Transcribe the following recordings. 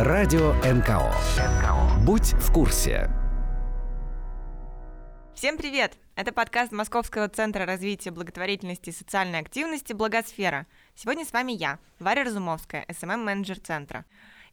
Радио НКО. Будь в курсе. Всем привет! Это подкаст Московского центра развития благотворительности и социальной активности «Благосфера». Сегодня с вами я, Варя Разумовская, SMM-менеджер центра.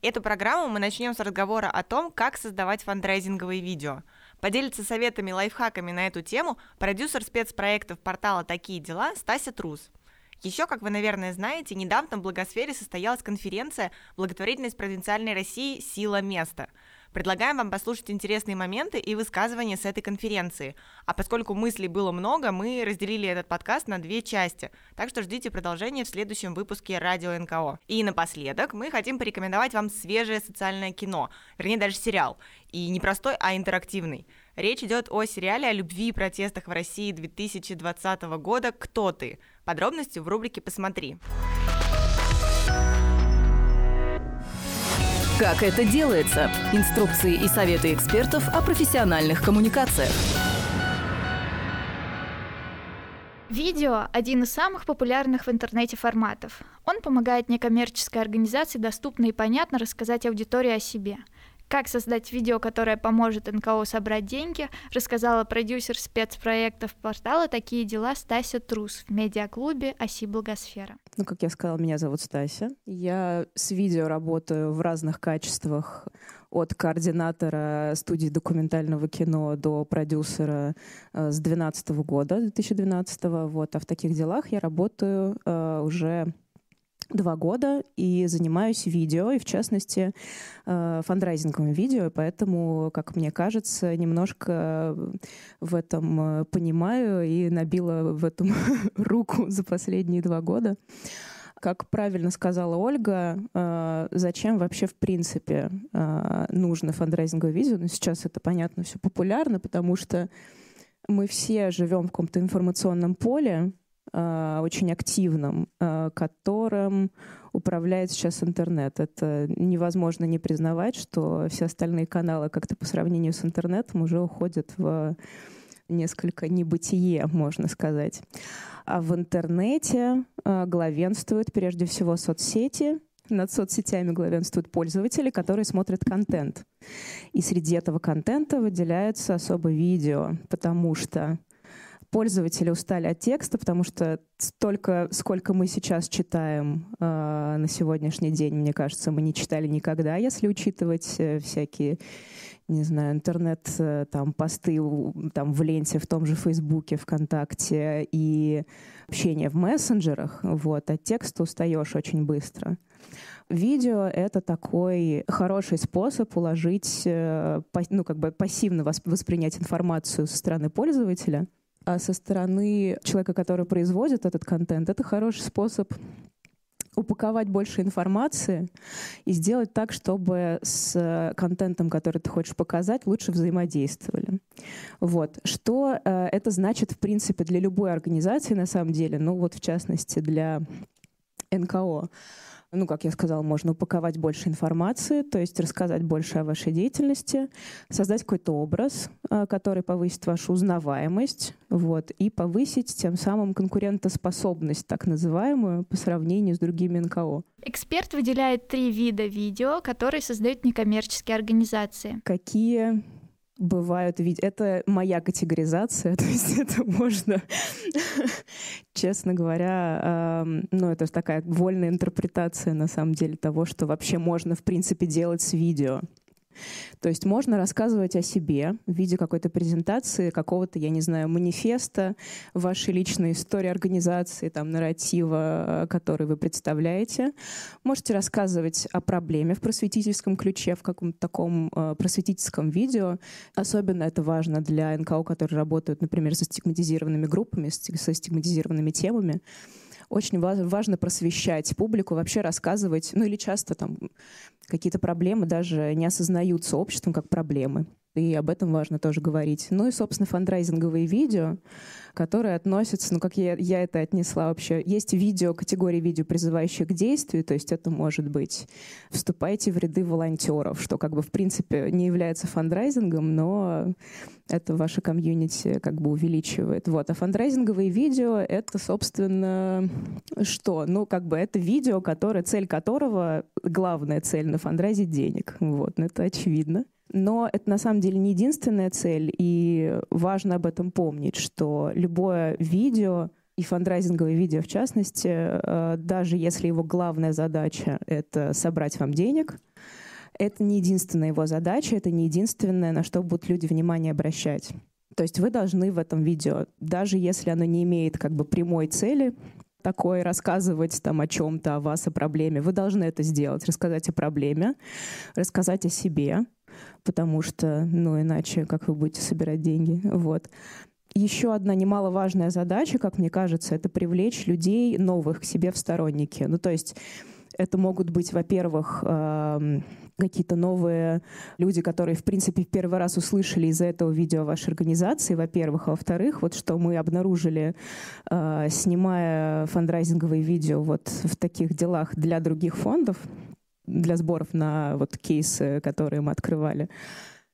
Эту программу мы начнем с разговора о том, как создавать фандрайзинговые видео. Поделиться советами и лайфхаками на эту тему продюсер спецпроектов портала «Такие дела» Стася Трус – еще, как вы, наверное, знаете, недавно в Благосфере состоялась конференция «Благотворительность провинциальной России. Сила места». Предлагаем вам послушать интересные моменты и высказывания с этой конференции. А поскольку мыслей было много, мы разделили этот подкаст на две части, так что ждите продолжения в следующем выпуске Радио НКО. И напоследок мы хотим порекомендовать вам свежее социальное кино, вернее даже сериал, и не простой, а интерактивный. Речь идет о сериале о любви и протестах в России 2020 года «Кто ты?». Подробности в рубрике «Посмотри». Как это делается? Инструкции и советы экспертов о профессиональных коммуникациях. Видео – один из самых популярных в интернете форматов. Он помогает некоммерческой организации доступно и понятно рассказать аудитории о себе – как создать видео, которое поможет НКО собрать деньги, рассказала продюсер спецпроектов портала «Такие дела» Стася Трус в медиаклубе «Оси Благосфера». Ну, как я сказала, меня зовут Стася. Я с видео работаю в разных качествах от координатора студии документального кино до продюсера э, с 2012 года, 2012. Вот. А в таких делах я работаю э, уже два года и занимаюсь видео, и в частности э, фандрайзинговым видео, поэтому, как мне кажется, немножко в этом э, понимаю и набила в этом руку за последние два года. Как правильно сказала Ольга, э, зачем вообще в принципе нужно фандрайзинговое видео? Ну, сейчас это, понятно, все популярно, потому что мы все живем в каком-то информационном поле, Э, очень активным, э, которым управляет сейчас интернет. Это невозможно не признавать, что все остальные каналы как-то по сравнению с интернетом уже уходят в несколько небытие, можно сказать. А в интернете э, главенствуют прежде всего соцсети, над соцсетями главенствуют пользователи, которые смотрят контент. И среди этого контента выделяется особо видео, потому что пользователи устали от текста, потому что столько, сколько мы сейчас читаем э, на сегодняшний день, мне кажется, мы не читали никогда, если учитывать э, всякие, не знаю, интернет, э, там, посты там, в ленте, в том же Фейсбуке, ВКонтакте и общение в мессенджерах, вот, от текста устаешь очень быстро. Видео — это такой хороший способ уложить, э, ну, как бы пассивно воспринять информацию со стороны пользователя — а со стороны человека, который производит этот контент, это хороший способ упаковать больше информации и сделать так, чтобы с контентом, который ты хочешь показать, лучше взаимодействовали. Вот. Что э, это значит, в принципе, для любой организации, на самом деле, ну вот в частности для НКО? Ну, как я сказала, можно упаковать больше информации, то есть рассказать больше о вашей деятельности, создать какой-то образ, а, который повысит вашу узнаваемость, вот, и повысить тем самым конкурентоспособность, так называемую, по сравнению с другими НКО. Эксперт выделяет три вида видео, которые создают некоммерческие организации. Какие бывают ведь это моя категоризация, то есть это можно, честно говоря, э, ну это такая вольная интерпретация на самом деле того, что вообще можно в принципе делать с видео. То есть можно рассказывать о себе в виде какой-то презентации, какого-то, я не знаю, манифеста, вашей личной истории организации, там, нарратива, э, который вы представляете. Можете рассказывать о проблеме в просветительском ключе, в каком-то таком э, просветительском видео. Особенно это важно для НКО, которые работают, например, со стигматизированными группами, со стигматизированными темами очень важно просвещать публику, вообще рассказывать, ну или часто там какие-то проблемы даже не осознаются обществом как проблемы. и об этом важно тоже говорить. Ну и, собственно, фандрайзинговые видео, которые относятся, ну, как я, я это отнесла вообще. Есть видео, категории видео, призывающие к действию, то есть это может быть «вступайте в ряды волонтеров», что как бы в принципе не является фандрайзингом, но это ваше комьюнити как бы увеличивает. Вот. А фандрайзинговые видео — это, собственно, что? Ну, как бы это видео, которое, цель которого, главная цель на фандрайзе — денег. Вот. Ну, это очевидно. Но это на самом деле не единственная цель, и важно об этом помнить, что любое видео, и фандрайзинговое видео в частности, э, даже если его главная задача — это собрать вам денег, это не единственная его задача, это не единственное, на что будут люди внимание обращать. То есть вы должны в этом видео, даже если оно не имеет как бы прямой цели, такое рассказывать там о чем-то, о вас, о проблеме. Вы должны это сделать, рассказать о проблеме, рассказать о себе, потому что, ну, иначе как вы будете собирать деньги? Вот. Еще одна немаловажная задача, как мне кажется, это привлечь людей новых к себе в сторонники. Ну, то есть это могут быть, во-первых, какие-то новые люди, которые, в принципе, в первый раз услышали из-за этого видео вашей организации, во-первых. А во-вторых, вот что мы обнаружили, э, снимая фандрайзинговые видео вот в таких делах для других фондов, для сборов на вот кейсы, которые мы открывали,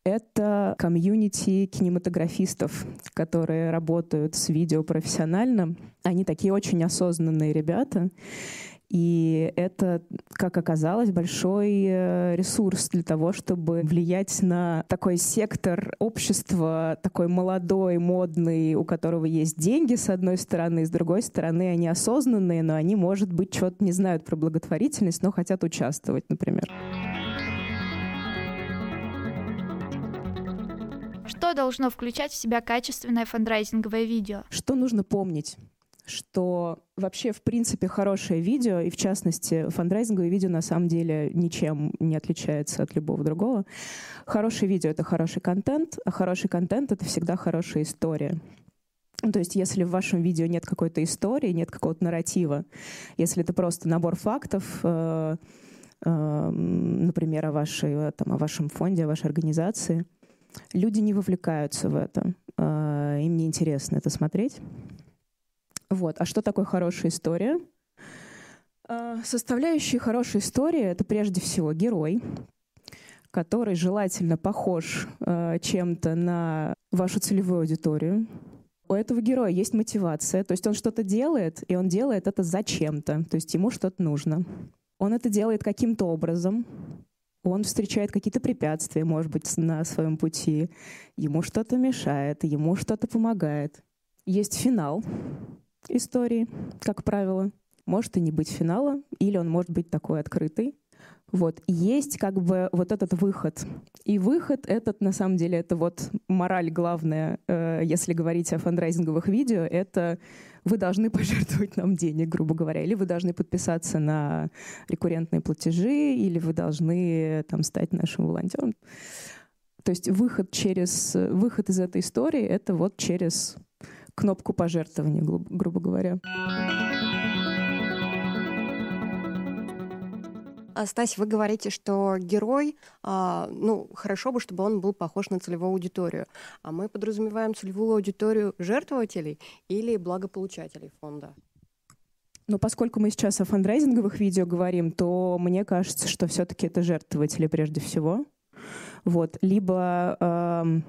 это комьюнити кинематографистов, которые работают с видео профессионально. Они такие очень осознанные ребята. И это, как оказалось, большой э, ресурс для того, чтобы влиять на такой сектор общества, такой молодой, модный, у которого есть деньги, с одной стороны, с другой стороны, они осознанные, но они, может быть, что-то не знают про благотворительность, но хотят участвовать, например. Что должно включать в себя качественное фандрайзинговое видео? Что нужно помнить? Что вообще, в принципе, хорошее видео, и в частности, фандрайзинговое видео на самом деле ничем не отличается от любого другого. Хорошее видео — это хороший контент, а хороший контент — это всегда хорошая история. То есть, если в вашем видео нет какой-то истории, нет какого-то нарратива, если это просто набор фактов, э, э, например, о, вашей, там, о вашем фонде, о вашей организации, люди не вовлекаются в это. Э, им не интересно это смотреть. Вот. А что такое хорошая история? А, составляющие хорошей истории — это прежде всего герой, который желательно похож э, чем-то на вашу целевую аудиторию. У этого героя есть мотивация, то есть он что-то делает, и он делает это зачем-то, то есть ему что-то нужно. Он это делает каким-то образом, он встречает какие-то препятствия, может быть, на своем пути, ему что-то мешает, ему что-то помогает. Есть финал, истории, как правило. Может и не быть финала, или он может быть такой открытый. Вот. Есть как бы вот этот выход. И выход этот, на самом деле, это вот мораль главная, э, если говорить о фандрайзинговых видео, это вы должны пожертвовать нам денег, грубо говоря, или вы должны подписаться на рекуррентные платежи, или вы должны там стать нашим волонтером. То есть выход через выход из этой истории это вот через кнопку пожертвования, грубо, грубо говоря. А, Стась, вы говорите, что герой, а, ну, хорошо бы, чтобы он был похож на целевую аудиторию. А мы подразумеваем целевую аудиторию жертвователей или благополучателей фонда? Но поскольку мы сейчас о фандрайзинговых видео говорим, то мне кажется, что все-таки это жертвователи прежде всего. Вот. Либо э,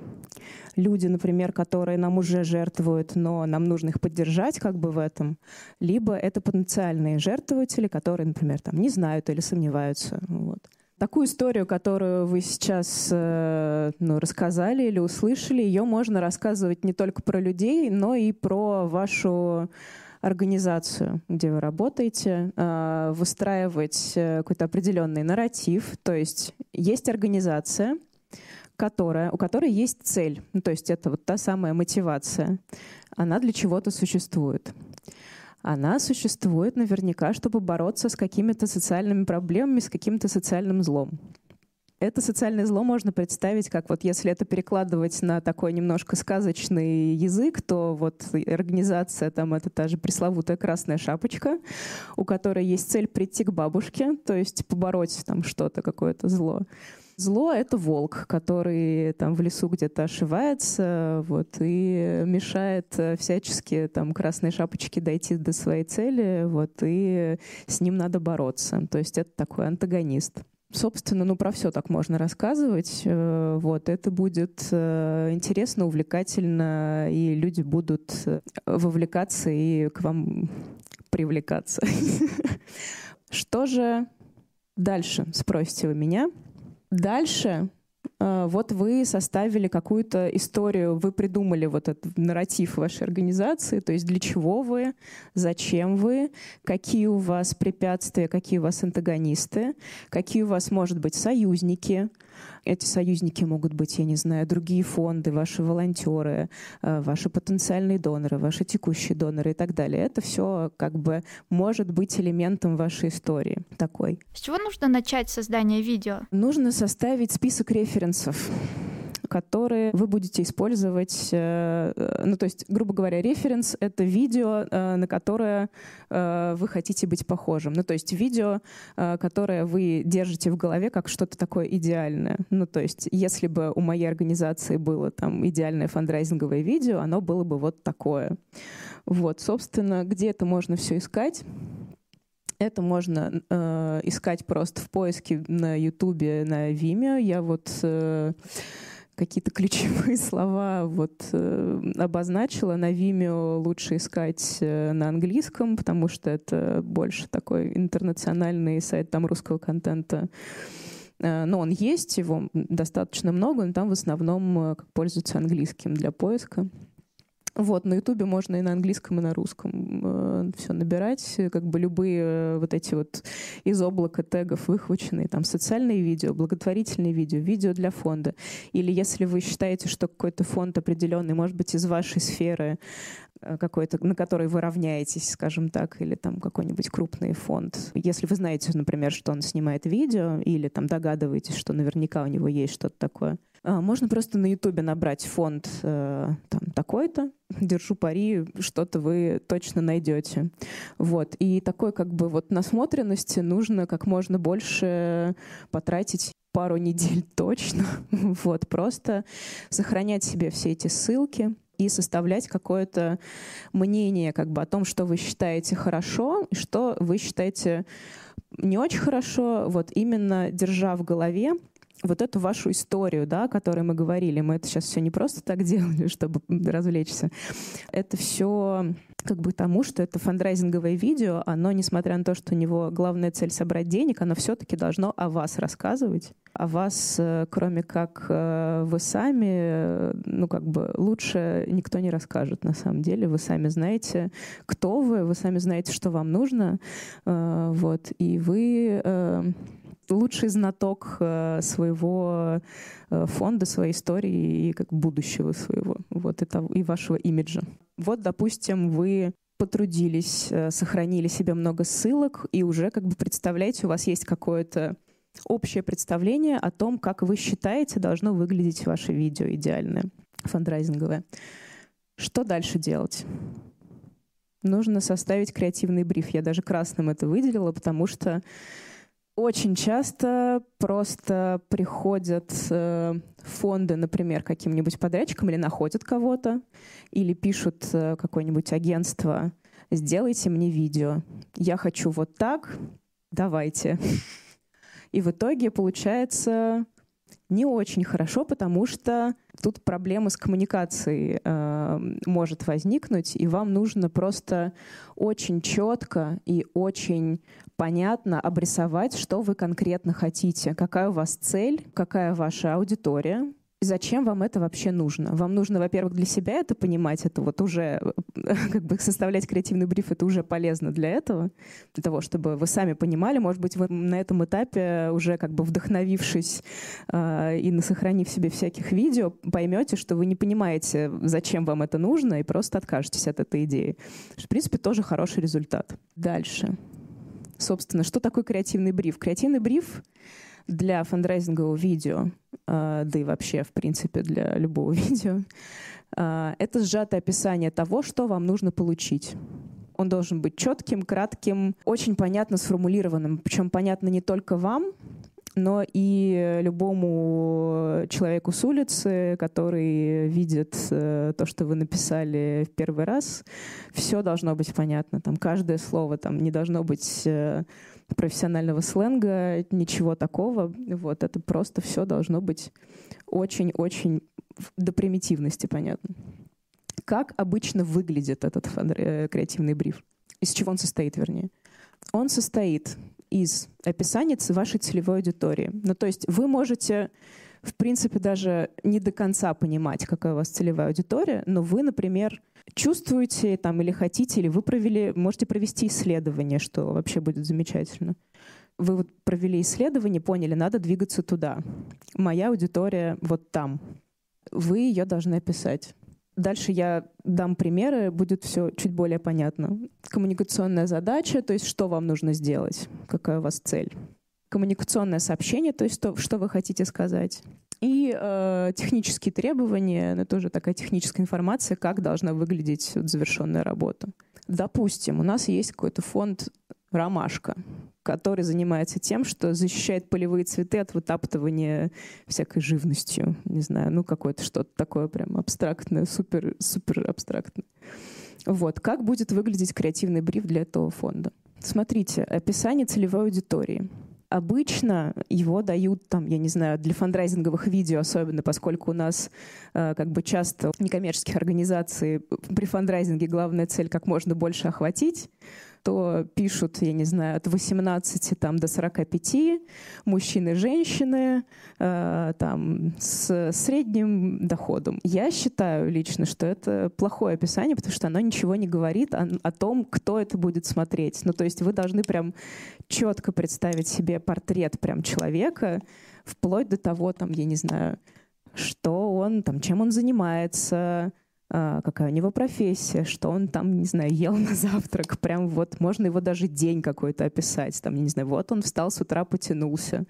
люди, например, которые нам уже жертвуют, но нам нужно их поддержать как бы в этом, либо это потенциальные жертвователи, которые, например, там не знают или сомневаются. Вот. Такую историю, которую вы сейчас э, ну, рассказали или услышали, ее можно рассказывать не только про людей, но и про вашу организацию, где вы работаете, а, выстраивать э, какой-то определенный нарратив. То есть есть организация, которая, у которой есть цель, ну, то есть это вот та самая мотивация. Она для чего-то существует. Она существует наверняка, чтобы бороться с какими-то социальными проблемами, с каким-то социальным злом. Это социальное зло можно представить как вот если это перекладывать на такой немножко сказочный язык, то вот организация там это та же пресловутая красная шапочка, у которой есть цель прийти к бабушке, то есть побороть там что-то, какое-то зло. Зло — это волк, который там в лесу где-то ошивается вот, и мешает всячески там красной шапочке дойти до своей цели, вот, и с ним надо бороться. То есть это такой антагонист. Собственно, ну про все так можно рассказывать. Э, вот это будет э, интересно, увлекательно, и люди будут э, вовлекаться и к вам привлекаться. Что же дальше, спросите вы меня? Дальше вот вы составили какую-то историю, вы придумали вот этот нарратив вашей организации, то есть для чего вы, зачем вы, какие у вас препятствия, какие у вас антагонисты, какие у вас, может быть, союзники, эти союзники могут быть, я не знаю, другие фонды, ваши волонтеры, э, ваши потенциальные доноры, ваши текущие доноры и так далее. Это все как бы может быть элементом вашей истории такой. С чего нужно начать создание видео? Нужно составить список референсов которые вы будете использовать. Э, э, ну, то есть, грубо говоря, референс — это видео, э, на которое вы хотите быть похожим. Ну, то есть видео, которое вы держите в голове как что-то такое идеальное. Ну, то есть, если бы у моей организации было там идеальное фандрайзинговое видео, оно было бы вот такое. Вот, собственно, где это можно все искать? Это можно э, искать просто в поиске на Ютубе, на Vimeo. Я вот э, какие-то ключевые слова вот э, обозначила. На Vimeo лучше искать э, на английском, потому что это больше такой интернациональный сайт там русского контента. Э, но он есть, его достаточно много, но там в основном пользуются английским для поиска. Вот, на Ютубе можно и на английском, и на русском э, все набирать, как бы любые э, вот эти вот из облака тегов выхваченные, там, социальные видео, благотворительные видео, видео для фонда. Или если вы считаете, что какой-то фонд определенный, может быть, из вашей сферы, э, какой-то, на который вы равняетесь, скажем так, или там какой-нибудь крупный фонд. Если вы знаете, например, что он снимает видео, или там догадываетесь, что наверняка у него есть что-то такое, можно просто на Ютубе набрать фонд э, там, такой-то, держу пари, что-то вы точно найдете. Вот. И такой как бы вот насмотренности нужно как можно больше потратить пару недель точно. Вот. Просто сохранять себе все эти ссылки, и составлять какое-то мнение как бы о том, что вы считаете хорошо и что вы считаете не очень хорошо, вот именно держа в голове вот эту вашу историю, да, о которой мы говорили, мы это сейчас все не просто так делали, чтобы развлечься. Это все как бы тому, что это фандрайзинговое видео, оно, несмотря на то, что у него главная цель собрать денег, оно все-таки должно о вас рассказывать. О вас, э, кроме как э, вы сами, э, ну как бы лучше никто не расскажет на самом деле. Вы сами знаете, кто вы, вы сами знаете, что вам нужно, вот, и вы лучший знаток э, своего э, фонда, своей истории и как будущего своего, вот это и вашего имиджа. Вот, допустим, вы потрудились, э, сохранили себе много ссылок и уже как бы представляете, у вас есть какое-то общее представление о том, как вы считаете, должно выглядеть ваше видео идеальное, фандрайзинговое. Что дальше делать? Нужно составить креативный бриф. Я даже красным это выделила, потому что очень часто просто приходят э, фонды, например, каким-нибудь подрядчикам или находят кого-то, или пишут э, какое-нибудь агентство, сделайте мне видео. Я хочу вот так, давайте. И в итоге получается не очень хорошо, потому что тут проблема с коммуникацией э, может возникнуть, и вам нужно просто очень четко и очень понятно обрисовать, что вы конкретно хотите, какая у вас цель, какая ваша аудитория, зачем вам это вообще нужно? Вам нужно, во-первых, для себя это понимать, это вот уже, как бы составлять креативный бриф, это уже полезно для этого, для того, чтобы вы сами понимали, может быть, вы на этом этапе уже как бы вдохновившись э, и сохранив себе всяких видео, поймете, что вы не понимаете, зачем вам это нужно, и просто откажетесь от этой идеи. В принципе, тоже хороший результат. Дальше собственно, что такое креативный бриф? Креативный бриф для фандрайзингового видео, э, да и вообще, в принципе, для любого видео, э, это сжатое описание того, что вам нужно получить. Он должен быть четким, кратким, очень понятно сформулированным. Причем понятно не только вам, но и любому человеку с улицы, который видит э, то, что вы написали в первый раз, все должно быть понятно. Там каждое слово там не должно быть э, профессионального сленга, ничего такого. Вот это просто все должно быть очень-очень до примитивности понятно. Как обычно выглядит этот э, креативный бриф? Из чего он состоит, вернее? Он состоит из описания вашей целевой аудитории. Ну, то есть вы можете, в принципе, даже не до конца понимать, какая у вас целевая аудитория, но вы, например, чувствуете там или хотите, или вы провели, можете провести исследование, что вообще будет замечательно. Вы вот провели исследование, поняли, надо двигаться туда. Моя аудитория вот там. Вы ее должны описать. Дальше я дам примеры, будет все чуть более понятно. Коммуникационная задача, то есть что вам нужно сделать, какая у вас цель. Коммуникационное сообщение, то есть то, что вы хотите сказать. И э, технические требования, это тоже такая техническая информация, как должна выглядеть вот, завершенная работа. Допустим, у нас есть какой-то фонд «Ромашка», который занимается тем, что защищает полевые цветы от вытаптывания всякой живностью. Не знаю, ну какое-то что-то такое прям абстрактное, супер, супер абстрактное. Вот. Как будет выглядеть креативный бриф для этого фонда? Смотрите, описание целевой аудитории. Обычно его дают там, я не знаю, для фандрайзинговых видео, особенно поскольку у нас э, как бы часто некоммерческих организаций при фандрайзинге главная цель как можно больше охватить то пишут, я не знаю, от 18 там, до 45, мужчины, женщины, э, там, с средним доходом. Я считаю лично, что это плохое описание, потому что оно ничего не говорит о, о том, кто это будет смотреть. Ну, то есть вы должны прям четко представить себе портрет прям человека, вплоть до того, там, я не знаю, что он, там, чем он занимается, какая у него профессия, что он там, не знаю, ел на завтрак. Прям вот можно его даже день какой-то описать. Там, не знаю, вот он встал с утра, потянулся,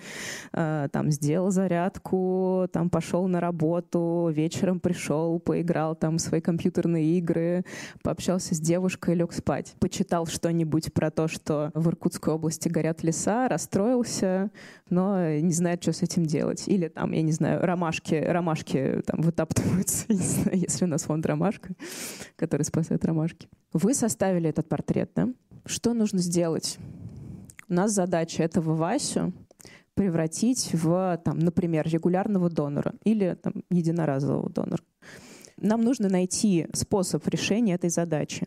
а, там сделал зарядку, там пошел на работу, вечером пришел, поиграл там свои компьютерные игры, пообщался с девушкой, лег спать. Почитал что-нибудь про то, что в Иркутской области горят леса, расстроился, но не знает, что с этим делать. Или там, я не знаю, ромашки, ромашки там вытаптываются, не знаю, если у нас фонд ромашка, который спасает ромашки. Вы составили этот портрет, да? Что нужно сделать? У нас задача этого Васю превратить в, там, например, регулярного донора или там, единоразового донора. Нам нужно найти способ решения этой задачи.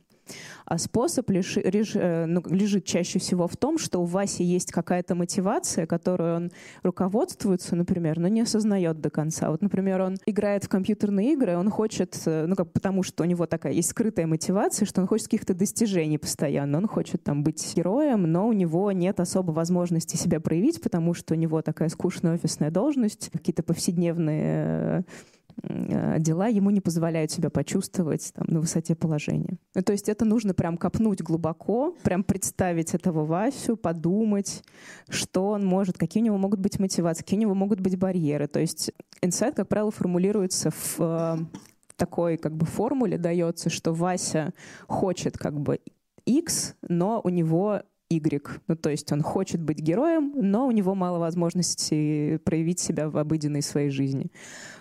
А способ лиши, реш, э, ну, лежит чаще всего в том, что у Васи есть какая-то мотивация, которую он руководствуется, например, но не осознает до конца. Вот, например, он играет в компьютерные игры, он хочет, э, ну, как, потому что у него такая есть скрытая мотивация, что он хочет каких-то достижений постоянно. Он хочет там быть героем, но у него нет особо возможности себя проявить, потому что у него такая скучная офисная должность, какие-то повседневные Э, дела ему не позволяют себя почувствовать там, на высоте положения. Ну, то есть это нужно прям копнуть глубоко, прям представить этого Васю, подумать, что он может, какие у него могут быть мотивации, какие у него могут быть барьеры. То есть инсайт, как правило, формулируется в э, такой как бы формуле дается, что Вася хочет как бы X, но у него Y. Ну, то есть он хочет быть героем, но у него мало возможностей проявить себя в обыденной своей жизни.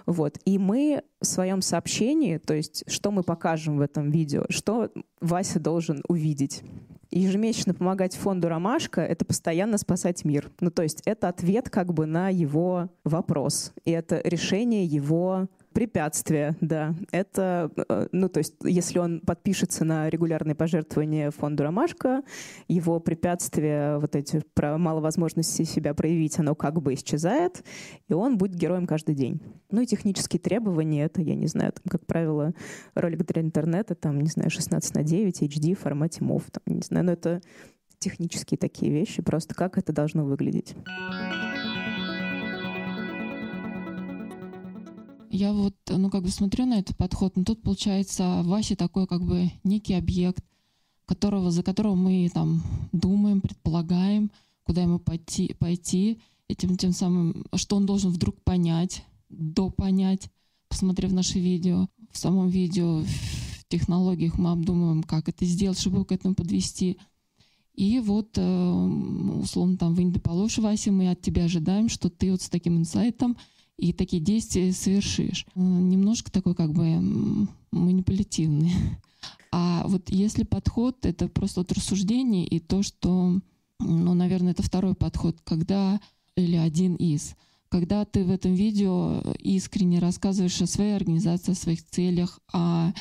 Вот. И мы в своем сообщении, то есть что мы покажем в этом видео, что Вася должен увидеть. Ежемесячно помогать фонду «Ромашка» — это постоянно спасать мир. Ну, то есть это ответ как бы на его вопрос. И это решение его Препятствия, да. Это, э, ну, то есть, если он подпишется на регулярные пожертвования фонду «Ромашка», его препятствия, вот эти про мало возможности себя проявить, оно как бы исчезает, и он будет героем каждый день. Ну и технические требования, это, я не знаю, там, как правило, ролик для интернета, там, не знаю, 16 на 9, HD в формате MOV, там, не знаю, но это технические такие вещи, просто как это должно выглядеть. Я вот, ну, как бы смотрю на этот подход, но тут, получается, Вася такой, как бы, некий объект, которого, за которого мы там думаем, предполагаем, куда ему пойти, пойти этим тем самым, что он должен вдруг понять, допонять, посмотрев наши видео. В самом видео, в технологиях мы обдумываем, как это сделать, чтобы его к этому подвести. И вот, э, условно, там, в положь, Вася, мы от тебя ожидаем, что ты вот с таким инсайтом и такие действия совершишь. Э, немножко такой как бы манипулятивный. А вот если подход — это просто вот рассуждение и то, что, ну, наверное, это второй подход, когда, или один из, когда ты в этом видео искренне рассказываешь о своей организации, о своих целях, о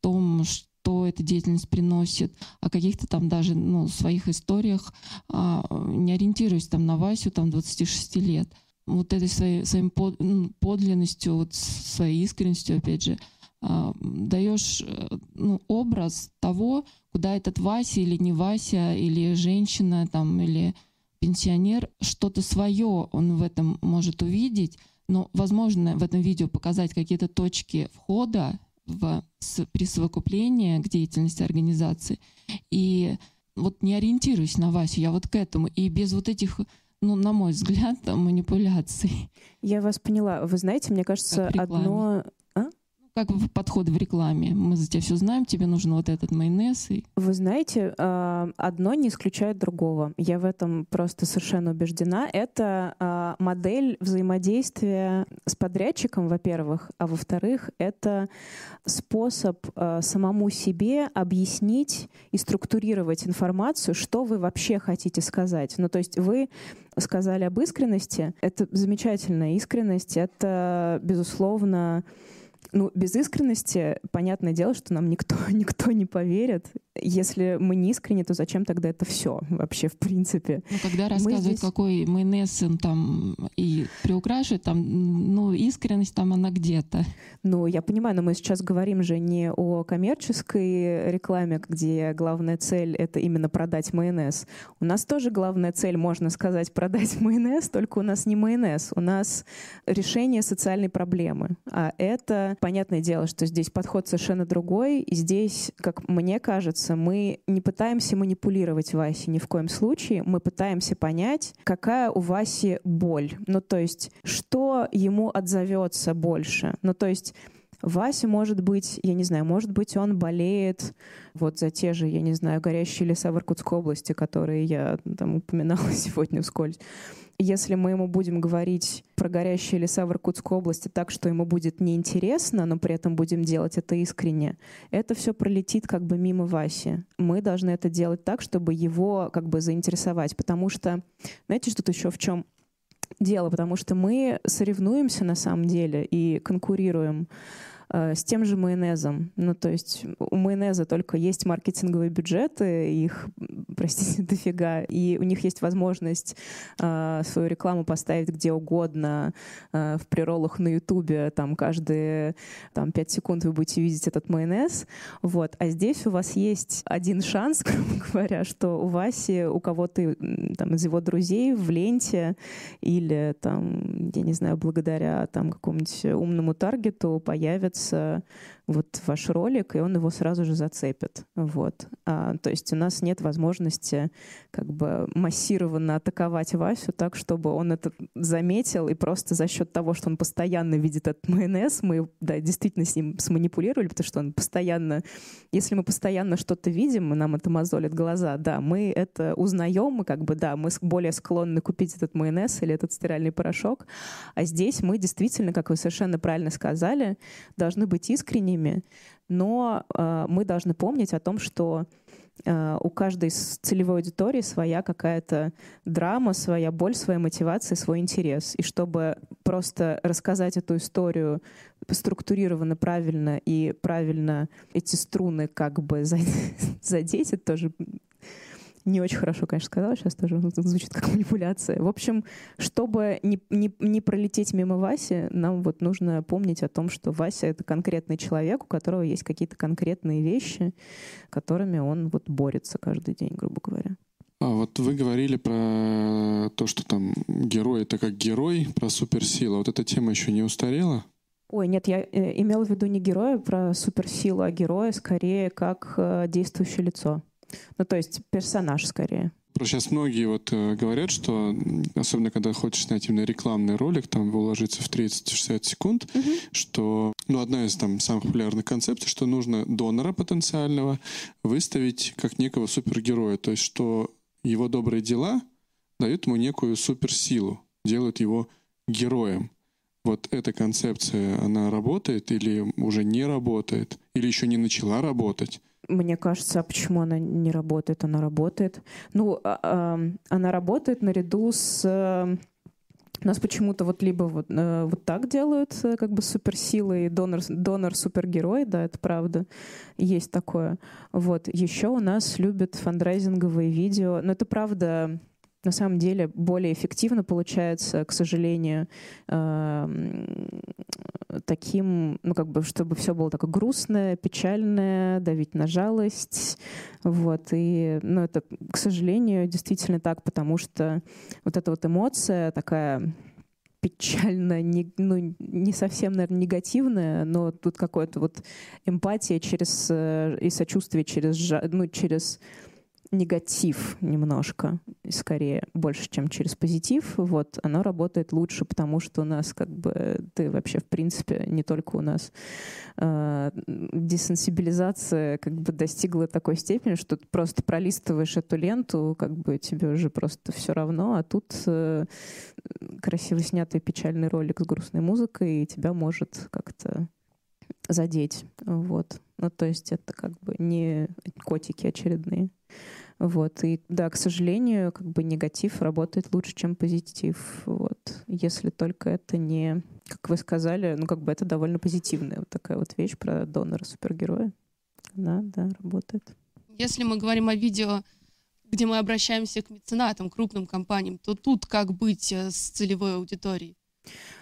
том, что эта деятельность приносит, о каких-то там даже ну, своих историях, а, не ориентируясь там на Васю, там 26 лет. Вот этой своей, своей ну, подлинностью, вот своей искренностью, опять же, а, даешь э, ну, образ того, куда этот Вася или не Вася, или женщина там, или пенсионер, что-то свое он в этом может увидеть, но, возможно, в этом видео показать какие-то точки входа в присовокупление к деятельности организации. И вот не ориентируюсь на Васю, я вот к этому. И без вот этих ну, на мой взгляд, манипуляций. Я вас поняла. Вы знаете, мне кажется, одно как подход в рекламе. Мы за тебя все знаем, тебе нужен вот этот майонез. И... Вы знаете, а, одно не исключает другого. Я в этом просто совершенно убеждена. Это а, модель взаимодействия с подрядчиком, во-первых, а во-вторых, это способ а, самому себе объяснить и структурировать информацию, что вы вообще хотите сказать. Ну, то есть вы сказали об искренности. Это замечательная искренность. Это, безусловно, ну, без искренности, понятное дело, что нам никто, никто не поверит. Если мы не искренне, то зачем тогда это все вообще, в принципе? Ну, когда рассказывают, здесь... какой майонез он там и приукрашивает, там, ну, искренность там она где-то. Ну, я понимаю, но мы сейчас говорим же не о коммерческой рекламе, где главная цель — это именно продать майонез. У нас тоже главная цель, можно сказать, продать майонез, только у нас не майонез, у нас решение социальной проблемы. А это Понятное дело, что здесь подход совершенно другой. И здесь, как мне кажется, мы не пытаемся манипулировать Васе ни в коем случае. Мы пытаемся понять, какая у Васи боль. Ну, то есть, что ему отзовется больше. Ну, то есть, Вася, может быть, я не знаю, может быть, он болеет вот за те же, я не знаю, горящие леса в Иркутской области, которые я там упоминала сегодня вскользь. Если мы ему будем говорить про горящие леса в Иркутской области так, что ему будет неинтересно, но при этом будем делать это искренне, это все пролетит как бы мимо Васи. Мы должны это делать так, чтобы его как бы заинтересовать, потому что, знаете, что тут еще в чем дело, потому что мы соревнуемся на самом деле и конкурируем с тем же майонезом. Ну, то есть у майонеза только есть маркетинговые бюджеты, их, простите, дофига, и у них есть возможность э, свою рекламу поставить где угодно, э, в приролах на Ютубе, там каждые там, 5 секунд вы будете видеть этот майонез. Вот. А здесь у вас есть один шанс, грубо говоря, что у Васи, у кого-то там, из его друзей в ленте или там, я не знаю, благодаря там какому-нибудь умному таргету появится появится вот ваш ролик, и он его сразу же зацепит. Вот. А, то есть у нас нет возможности как бы массированно атаковать Васю так, чтобы он это заметил, и просто за счет того, что он постоянно видит этот майонез, мы да, действительно с ним сманипулировали, потому что он постоянно, если мы постоянно что-то видим, и нам это мозолит глаза, да, мы это узнаем, мы как бы, да, мы более склонны купить этот майонез или этот стиральный порошок, а здесь мы действительно, как вы совершенно правильно сказали, должны быть искренними ними, но э, мы должны помнить о том, что э, у каждой целевой аудитории своя какая-то драма, своя боль, своя мотивация, свой интерес. И чтобы просто рассказать эту историю структурированно, правильно и правильно эти струны как бы задеть, это тоже не очень хорошо, конечно, сказала, сейчас тоже звучит как манипуляция. В общем, чтобы не, не, не пролететь мимо Васи, нам вот нужно помнить о том, что Вася — это конкретный человек, у которого есть какие-то конкретные вещи, которыми он вот борется каждый день, грубо говоря. А вот вы говорили про то, что там герой — это как герой, про суперсилу. Вот эта тема еще не устарела? Ой, нет, я э, имела в виду не героя про суперсилу, а героя скорее как э, действующее лицо. Ну, то есть персонаж скорее. Про сейчас многие вот э, говорят, что особенно когда хочешь снять именно рекламный ролик, там уложиться в 30-60 секунд, что ну, одна из там самых популярных концепций, что нужно донора потенциального выставить как некого супергероя. То есть, что его добрые дела дают ему некую суперсилу, делают его героем. Вот эта концепция, она работает или уже не работает, или еще не начала работать? Мне кажется, а почему она не работает? Она работает. Ну, а, она работает наряду с... э, У нас почему-то вот либо вот, э, вот так делают, э, как бы суперсилы, донор, донор супергерой, да, это правда, есть такое. Вот. Еще у нас любят фандрайзинговые видео, но это правда на самом деле более эффективно получается, к сожалению, эм, таким, ну как бы, чтобы все было такое грустное, печальное, давить на жалость, вот, и, ну это, к сожалению, действительно так, потому что вот эта вот эмоция такая печально, не, ну, не совсем, наверное, негативная, но тут какое-то вот эмпатия через э, и сочувствие через, ну, через негатив немножко, скорее, больше, чем через позитив, вот, оно работает лучше, потому что у нас как бы, ты вообще, в принципе, не только у нас э, десенсибилизация как бы достигла такой степени, что ты просто пролистываешь эту ленту, как бы тебе уже просто все равно, а тут э, красиво снятый печальный ролик с грустной музыкой, и тебя может как-то задеть, вот. Ну, то есть это как бы не котики очередные. Вот. И да, к сожалению, как бы негатив работает лучше, чем позитив. Вот. Если только это не, как вы сказали, ну, как бы это довольно позитивная вот такая вот вещь про донора супергероя. Да, да, работает. Если мы говорим о видео, где мы обращаемся к меценатам, крупным компаниям, то тут как быть э, с целевой аудиторией?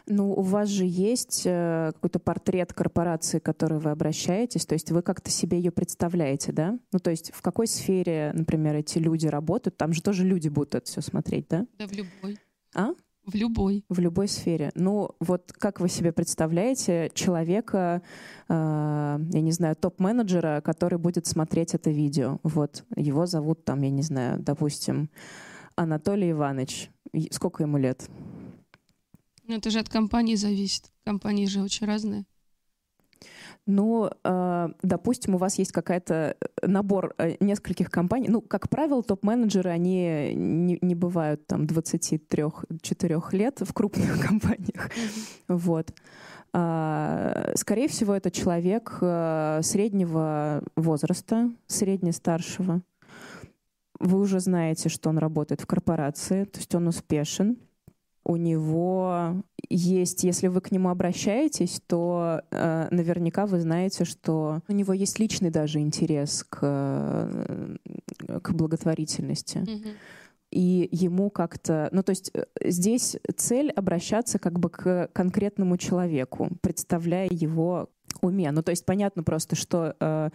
Ну, у вас же есть э, какой-то портрет корпорации, к которой вы обращаетесь, то есть вы как-то себе ее представляете, да? Ну, то есть в какой сфере, например, эти люди работают? Там же тоже люди будут это все смотреть, да? Да в любой. А? В любой. В любой сфере. Ну, вот как вы себе представляете человека, э, я не знаю, топ-менеджера, который будет смотреть это видео? Вот, его зовут там, я не знаю, допустим, Анатолий Иванович. Сколько ему лет? Ну, это же от компании зависит. Компании же очень разные. Ну, э, допустим, у вас есть какая-то э, набор э, нескольких компаний. Ну, как правило, топ-менеджеры, они не, не бывают там 23-4 лет в крупных компаниях. Вот. А, Скорее всего, это человек э, среднего возраста, средне-старшего. Вы уже знаете, что он работает в корпорации, то есть он успешен. У него есть, если вы к нему обращаетесь, то э, наверняка вы знаете, что у него есть личный даже интерес к, э, к благотворительности. И ему как-то... Ну, то есть э, здесь цель обращаться как бы к конкретному человеку, представляя его уме. Ну, то есть понятно просто, что э,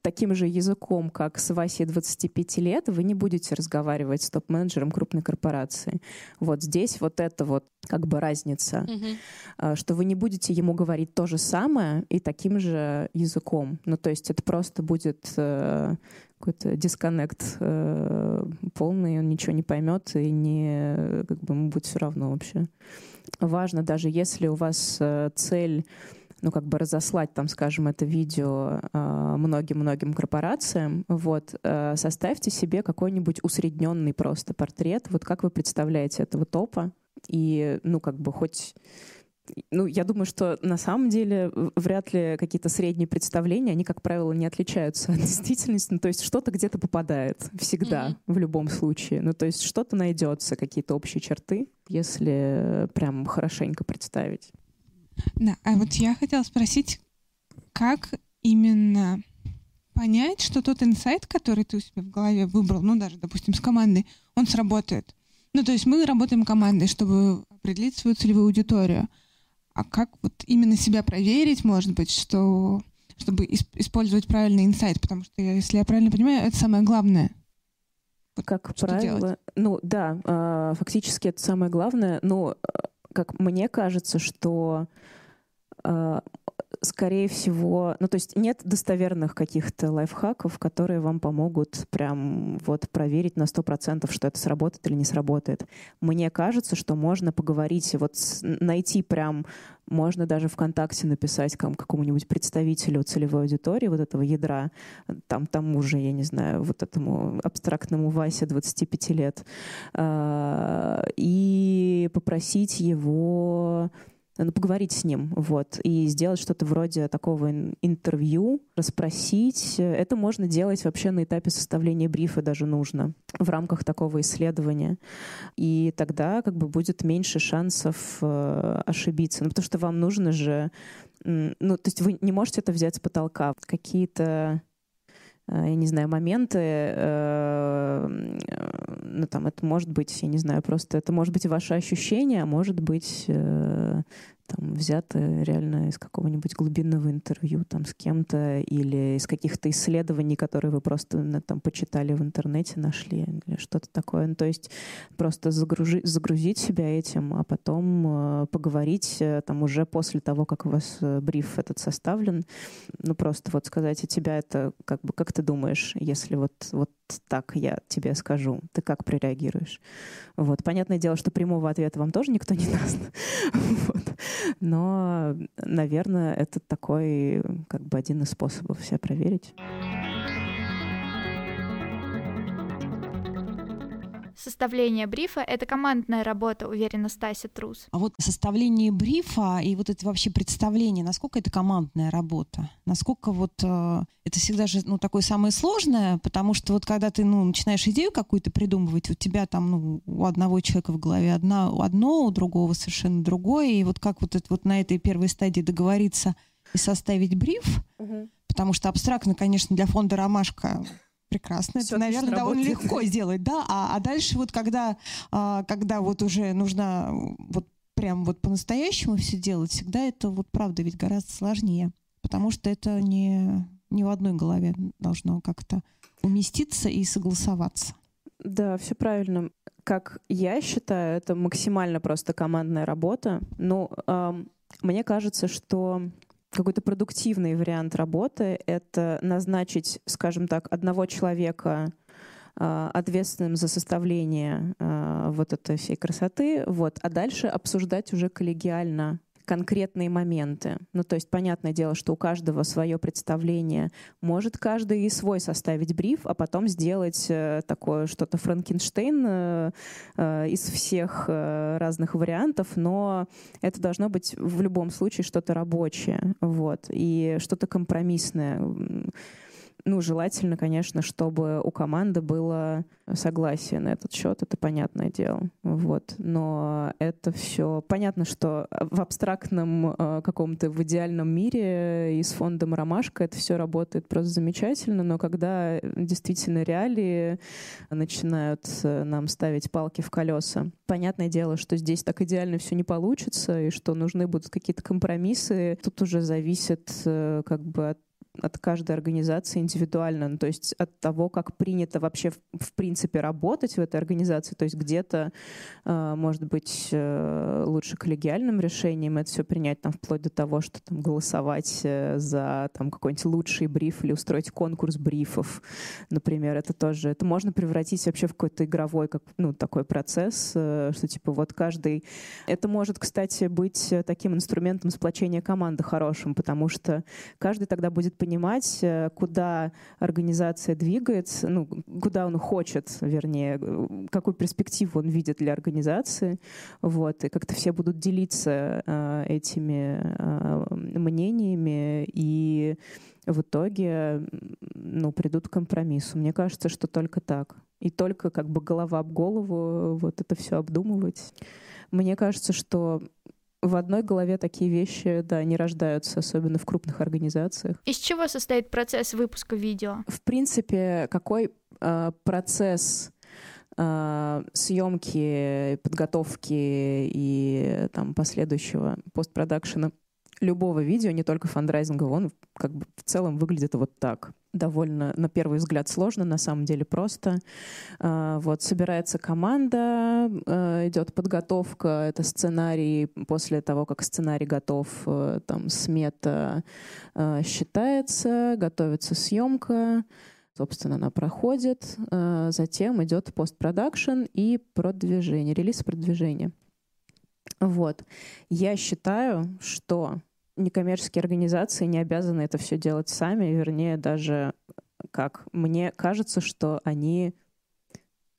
таким же языком, как с Васей 25 лет, вы не будете разговаривать с топ-менеджером крупной корпорации. Вот здесь вот это вот как бы разница, э, что вы не будете ему говорить то же самое и таким же языком. Ну, то есть это просто будет э, какой-то дисконнект э, полный, он ничего не поймет и не, как бы ему будет все равно вообще. Важно, даже если у вас э, цель ну, как бы разослать, там, скажем, это видео э, многим-многим корпорациям, вот, э, составьте себе какой-нибудь усредненный просто портрет, вот как вы представляете этого топа, и, ну, как бы хоть ну, я думаю, что на самом деле вряд ли какие-то средние представления, они, как правило, не отличаются от действительности. Ну, то есть что-то где-то попадает всегда, в любом случае. Ну, то есть что-то найдется, какие-то общие черты, если прям хорошенько представить. Да, а вот я хотела спросить, как именно понять, что тот инсайт, который ты у себя в голове выбрал, ну даже, допустим, с командой, он сработает. Ну, то есть мы работаем командой, чтобы определить свою целевую аудиторию. А как вот именно себя проверить, может быть, что чтобы ис- использовать правильный инсайт, потому что, если я правильно понимаю, это самое главное. Как что правило, делать? ну да, а, фактически это самое главное. Но, а, как мне кажется, что а, скорее всего, ну то есть нет достоверных каких-то лайфхаков, которые вам помогут прям вот проверить на сто процентов, что это сработает или не сработает. Мне кажется, что можно поговорить, вот найти прям, можно даже ВКонтакте написать ком, какому-нибудь представителю целевой аудитории вот этого ядра, там тому же, я не знаю, вот этому абстрактному Васе 25 лет, э, и попросить его поговорить с ним, вот, и сделать что-то вроде такого интервью, расспросить. Это можно делать вообще на этапе составления брифа даже нужно в рамках такого исследования. И тогда как бы будет меньше шансов э, ошибиться. Ну, потому что вам нужно же... Ну, то есть вы не можете это взять с потолка. Какие-то я не знаю, моменты, э, ну там это может быть, я не знаю, просто это может быть ваше ощущение, а может быть э, там, взято реально из какого-нибудь глубинного интервью там, с кем-то или из каких-то исследований, которые вы просто ну, там, почитали в интернете, нашли или что-то такое. Ну, то есть просто загружи, загрузить себя этим, а потом э, поговорить э, там, уже после того, как у вас э, бриф этот составлен. Ну просто вот сказать, а тебя это как бы как ты думаешь, если вот, вот так я тебе скажу, ты как прореагируешь? Вот. Понятное дело, что прямого ответа вам тоже никто не даст. вот. Но, наверное, это такой как бы один из способов себя проверить. Составление брифа — это командная работа, уверена Стася Трус. А вот составление брифа и вот это вообще представление, насколько это командная работа? Насколько вот э, это всегда же ну, такое самое сложное, потому что вот когда ты ну, начинаешь идею какую-то придумывать, у тебя там ну, у одного человека в голове одна, одно, у другого совершенно другое, и вот как вот, это, вот на этой первой стадии договориться и составить бриф, угу. потому что абстрактно, конечно, для фонда «Ромашка» прекрасно. Все это, наверное, довольно легко сделать, да. А, а дальше вот когда, а, когда вот уже нужно вот прям вот по-настоящему все делать, всегда это вот правда ведь гораздо сложнее, потому что это не, не в одной голове должно как-то уместиться и согласоваться. Да, все правильно. Как я считаю, это максимально просто командная работа. Ну, эм, мне кажется, что какой-то продуктивный вариант работы — это назначить, скажем так, одного человека э, ответственным за составление э, вот этой всей красоты, вот, а дальше обсуждать уже коллегиально конкретные моменты. Ну, то есть, понятное дело, что у каждого свое представление. Может каждый и свой составить бриф, а потом сделать э, такое что-то Франкенштейн э, э, из всех разных вариантов, но это должно быть в любом случае что-то рабочее, вот, и что-то компромиссное ну, желательно, конечно, чтобы у команды было согласие на этот счет, это понятное дело. Вот. Но это все понятно, что в абстрактном э, каком-то в идеальном мире и с фондом Ромашка это все работает просто замечательно, но когда действительно реалии начинают э, нам ставить палки в колеса, понятное дело, что здесь так идеально все не получится, и что нужны будут какие-то компромиссы. Тут уже зависит э, как бы от от каждой организации индивидуально, ну, то есть от того, как принято вообще в, в принципе работать в этой организации, то есть где-то, э, может быть, э, лучше коллегиальным решением это все принять, там, вплоть до того, что там голосовать э, за там какой-нибудь лучший бриф или устроить конкурс брифов, например, это тоже, это можно превратить вообще в какой-то игровой, как, ну, такой процесс, э, что типа вот каждый, это может, кстати, быть таким инструментом сплочения команды хорошим, потому что каждый тогда будет понимать, э, куда организация двигается, ну, куда он хочет, вернее, какую перспективу он видит для организации. Вот, и как-то все будут делиться э, этими э, мнениями, и в итоге ну, придут к компромиссу. Мне кажется, что только так. И только как бы голова об голову вот это все обдумывать. Мне кажется, что в одной голове такие вещи, да, не рождаются, особенно в крупных организациях. Из чего состоит процесс выпуска видео? В принципе, какой э, процесс э, съемки, подготовки и там последующего постпродакшена любого видео, не только фандрайзингового, он как бы в целом выглядит вот так. Довольно, на первый взгляд, сложно, на самом деле просто. А, вот собирается команда, а, идет подготовка, это сценарий. После того, как сценарий готов, э, там смета а, считается, готовится съемка, собственно, она проходит. Затем идет постпродакшн и продвижение, релиз продвижения. Вот. Я считаю, что некоммерческие организации не обязаны это все делать сами, вернее, даже как мне кажется, что они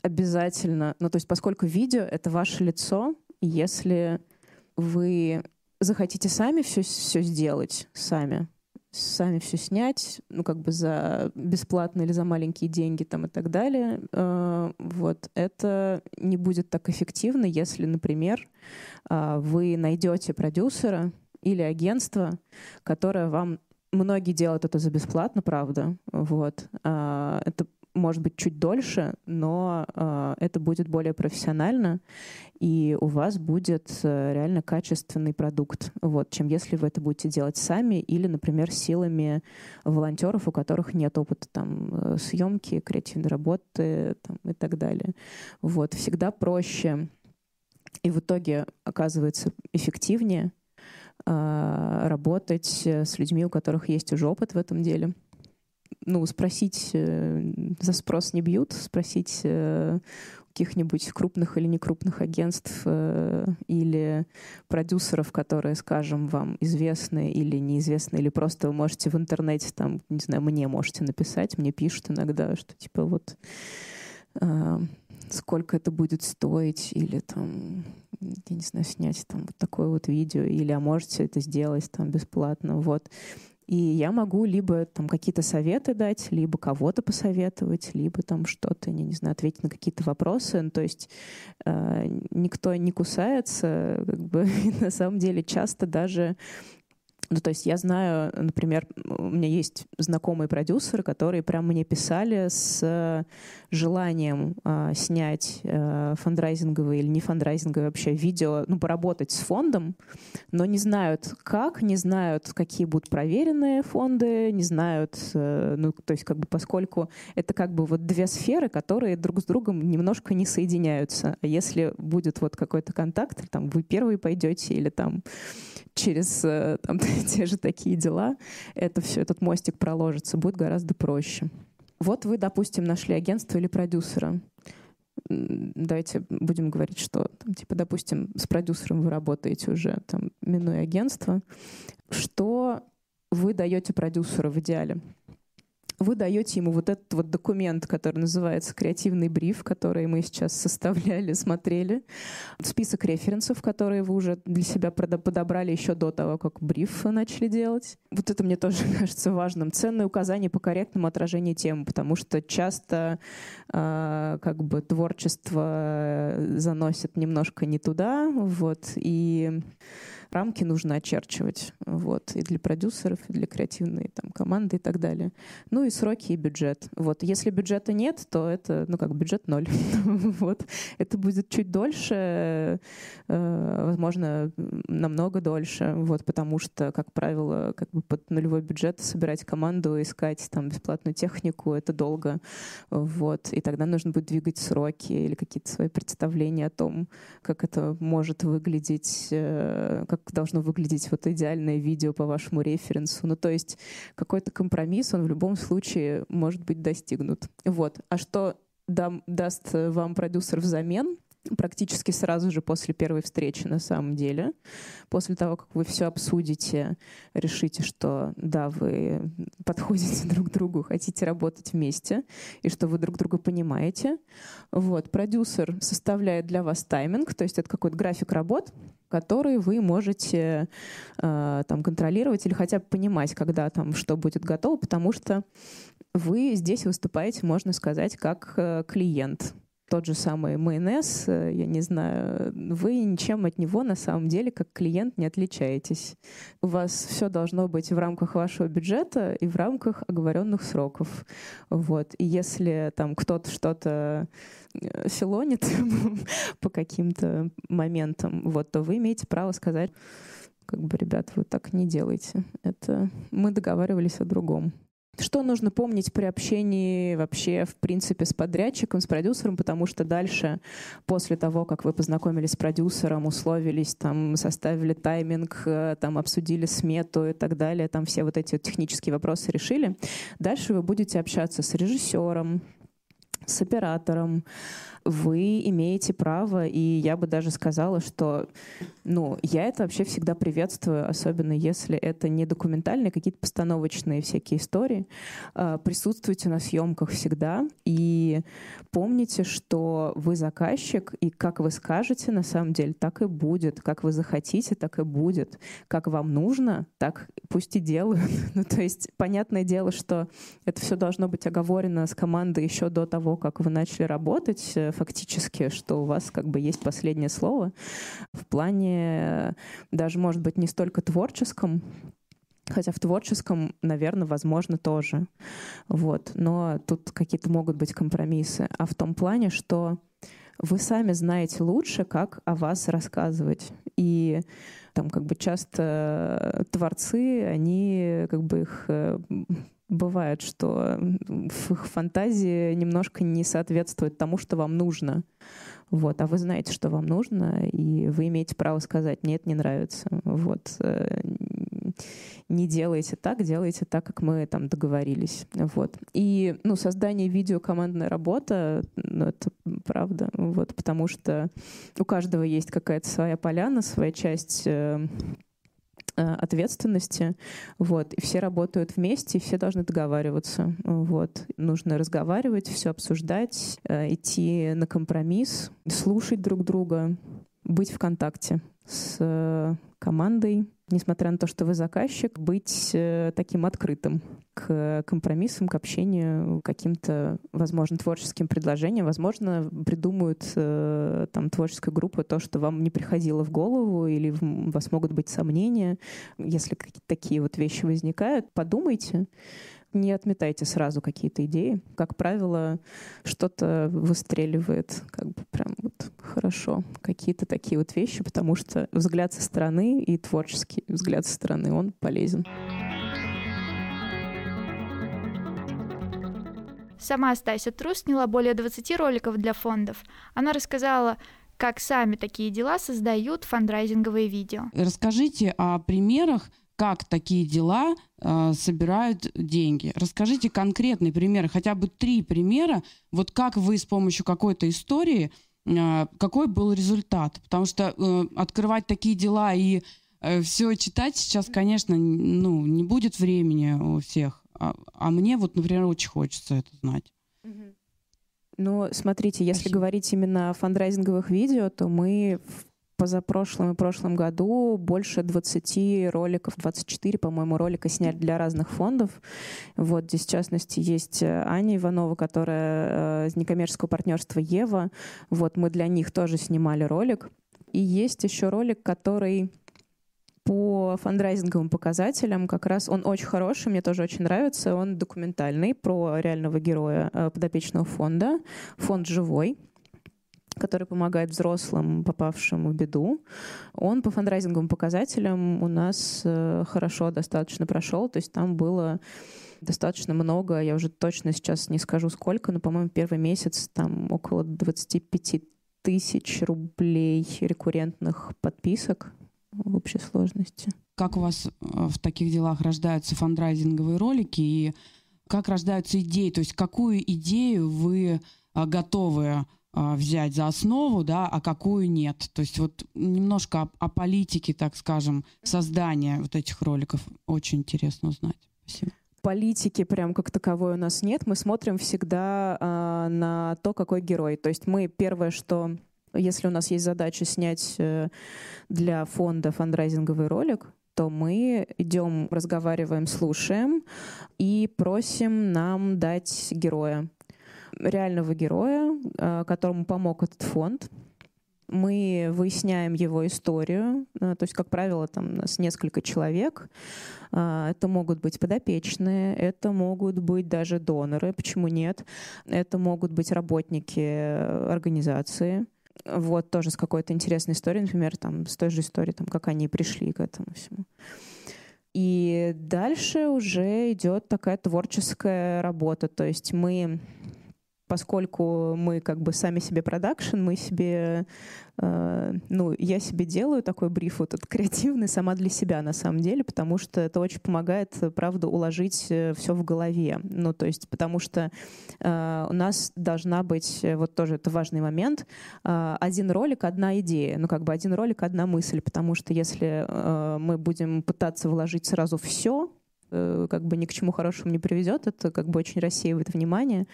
обязательно, ну то есть поскольку видео — это ваше лицо, если вы захотите сами все, все сделать, сами, сами все снять, ну, как бы за бесплатно или за маленькие деньги там и так далее, э, вот, это не будет так эффективно, если, например, э, вы найдете продюсера или агентство, которое вам Многие делают это за бесплатно, правда. Вот. Э, это может быть чуть дольше, но э, это будет более профессионально, и у вас будет э, реально качественный продукт, вот, чем если вы это будете делать сами или, например, силами волонтеров, у которых нет опыта там э, съемки, креативной работы там, и так далее. Вот, всегда проще и в итоге оказывается эффективнее э, работать с людьми, у которых есть уже опыт в этом деле ну, спросить, э, за спрос не бьют, спросить э, каких-нибудь крупных или некрупных агентств э, или продюсеров, которые, скажем, вам известны или неизвестны, или просто вы можете в интернете, там, не знаю, мне можете написать, мне пишут иногда, что типа вот сколько это будет стоить, или там, я не знаю, снять там вот такое вот видео, или а можете это сделать там бесплатно, вот. И я могу либо там какие-то советы дать, либо кого-то посоветовать, либо там что-то, не, не знаю, ответить на какие-то вопросы. Ну, то есть э, никто не кусается, как бы на самом деле часто даже ну, то есть я знаю, например, у меня есть знакомые продюсеры, которые прям мне писали с желанием э, снять э, фандрайзинговые или не фандрайзинговые вообще видео, ну, поработать с фондом, но не знают как, не знают, какие будут проверенные фонды, не знают, э, ну, то есть как бы поскольку это как бы вот две сферы, которые друг с другом немножко не соединяются. А если будет вот какой-то контакт, там вы первые пойдете или там через э, там, те же такие дела, это все, этот мостик проложится, будет гораздо проще. Вот вы, допустим, нашли агентство или продюсера. Давайте будем говорить, что, там, типа, допустим, с продюсером вы работаете уже, там, минуя агентство. Что вы даете продюсеру в идеале? Вы даете ему вот этот вот документ, который называется «Креативный бриф», который мы сейчас составляли, смотрели, список референсов, которые вы уже для себя подобрали еще до того, как бриф начали делать. Вот это мне тоже кажется важным. Ценные указания по корректному отражению темы, потому что часто э, как бы творчество заносит немножко не туда, вот, и рамки нужно очерчивать. Вот, и для продюсеров, и для креативной там, команды и так далее. Ну и сроки, и бюджет. Вот, если бюджета нет, то это, ну как, бюджет ноль. вот. Это будет чуть дольше, э, возможно, намного дольше, вот, потому что, как правило, как бы под нулевой бюджет собирать команду, искать там бесплатную технику, это долго. Вот. И тогда нужно будет двигать сроки или какие-то свои представления о том, как это может выглядеть, э, как должно выглядеть вот идеальное видео по вашему референсу. Ну, то есть какой-то компромисс, он в любом случае может быть достигнут. Вот. А что дам, даст вам продюсер взамен? практически сразу же после первой встречи на самом деле. После того, как вы все обсудите, решите, что да, вы подходите друг другу, хотите работать вместе, и что вы друг друга понимаете. Вот. Продюсер составляет для вас тайминг, то есть это какой-то график работ, который вы можете э, там контролировать или хотя бы понимать, когда там что будет готово, потому что вы здесь выступаете, можно сказать, как э, клиент тот же самый майонез, э, я не знаю, вы ничем от него на самом деле как клиент не отличаетесь. У вас все должно быть в рамках вашего бюджета и в рамках оговоренных сроков. Вот. И если там кто-то что-то э, филонит по каким-то моментам, вот, то вы имеете право сказать, как бы, ребят, вы так не делайте. Это мы договаривались о другом. Что нужно помнить при общении вообще, в принципе, с подрядчиком, с продюсером, потому что дальше, после того, как вы познакомились с продюсером, условились, там, составили тайминг, э, там, обсудили смету и так далее, там все вот эти технические вопросы решили, дальше вы будете общаться с режиссером, с оператором, вы имеете право, и я бы даже сказала, что ну, я это вообще всегда приветствую, особенно если это не документальные, какие-то постановочные всякие истории. А, присутствуйте на съемках всегда и помните, что вы заказчик, и как вы скажете, на самом деле, так и будет. Как вы захотите, так и будет. Как вам нужно, так пусть и делают. ну, то есть, понятное дело, что это все должно быть оговорено с командой еще до того, как вы начали работать э, фактически, что у вас как бы есть последнее слово в плане даже, может быть, не столько творческом, Хотя в творческом, наверное, возможно тоже. Вот. Но тут какие-то могут быть компромиссы. А в том плане, что вы сами знаете лучше, как о вас рассказывать. И там как бы часто творцы, они как бы их э, бывает, что их фантазии немножко не соответствует тому, что вам нужно. Вот, а вы знаете, что вам нужно, и вы имеете право сказать, нет, не нравится. Вот, э, не делайте так, делайте так, как мы там договорились. Вот. И, ну, создание видео командная работа, ну, это правда, вот, потому что у каждого есть какая-то своя поляна, своя часть Э, ответственности, вот, и все работают вместе, и все должны договариваться, вот. Нужно разговаривать, все обсуждать, э, идти на компромисс, слушать друг друга, быть в контакте с э, командой, несмотря на то, что вы заказчик, быть э, таким открытым к компромиссам, к общению, к каким-то, возможно, творческим предложениям. Возможно, придумают э, там творческая группа то, что вам не приходило в голову, или у вас могут быть сомнения. Если какие-то такие вот вещи возникают, подумайте, не отметайте сразу какие-то идеи. Как правило, что-то выстреливает как бы прям вот хорошо. Какие-то такие вот вещи, потому что взгляд со стороны и творческий взгляд со стороны, он полезен. Сама Стася Трус сняла более 20 роликов для фондов. Она рассказала, как сами такие дела создают фандрайзинговые видео. Расскажите о примерах как такие дела э, собирают деньги. Расскажите конкретные примеры, хотя бы три примера, вот как вы с помощью какой-то истории, э, какой был результат. Потому что э, открывать такие дела и э, все читать сейчас, конечно, ну, не будет времени у всех. А, а мне вот, например, очень хочется это знать. Ну, смотрите, если Спасибо. говорить именно о фандрайзинговых видео, то мы позапрошлом и прошлом году больше 20 роликов, 24, по-моему, ролика сняли для разных фондов. Вот здесь, в частности, есть э, Аня Иванова, которая э, из некоммерческого партнерства Ева. Вот мы для них тоже снимали ролик. И есть еще ролик, который по фандрайзинговым показателям как раз он очень хороший, мне тоже очень нравится. Он документальный про реального героя э, подопечного фонда. Фонд живой который помогает взрослым, попавшим в беду. Он по фандрайзинговым показателям у нас э, хорошо достаточно прошел, то есть там было достаточно много, я уже точно сейчас не скажу сколько, но, по-моему, первый месяц там около 25 тысяч рублей рекуррентных подписок в общей сложности. Как у вас э, в таких делах рождаются фандрайзинговые ролики и как рождаются идеи? То есть какую идею вы э, готовы взять за основу, да, а какую нет. То есть вот немножко о, о политике, так скажем, создания вот этих роликов очень интересно узнать. Спасибо политики прям как таковой у нас нет. Мы смотрим всегда э, на то, какой герой. То есть мы первое, что если у нас есть задача снять э, для фонда фандрайзинговый ролик, то мы идем, разговариваем, слушаем и просим нам дать героя реального героя, э, которому помог этот фонд. Мы выясняем его историю, э, то есть, как правило, там у нас несколько человек. Э, это могут быть подопечные, это могут быть даже доноры, почему нет? Это могут быть работники организации. вот тоже с какой-то интересной историей, например, там, с той же историей, там, как они пришли к этому всему. И дальше уже идет такая творческая работа. То есть мы поскольку мы как бы сами себе продакшн, мы себе, э, ну, я себе делаю такой бриф вот этот креативный сама для себя на самом деле, потому что это очень помогает, правда, уложить э, все в голове. Ну, то есть, потому что э, у нас должна быть, э, вот тоже это важный момент, э, один ролик, одна идея, ну, как бы один ролик, одна мысль, потому что если э, мы будем пытаться вложить сразу все, как бы ни к чему хорошему не приведет, это как бы очень рассеивает внимание.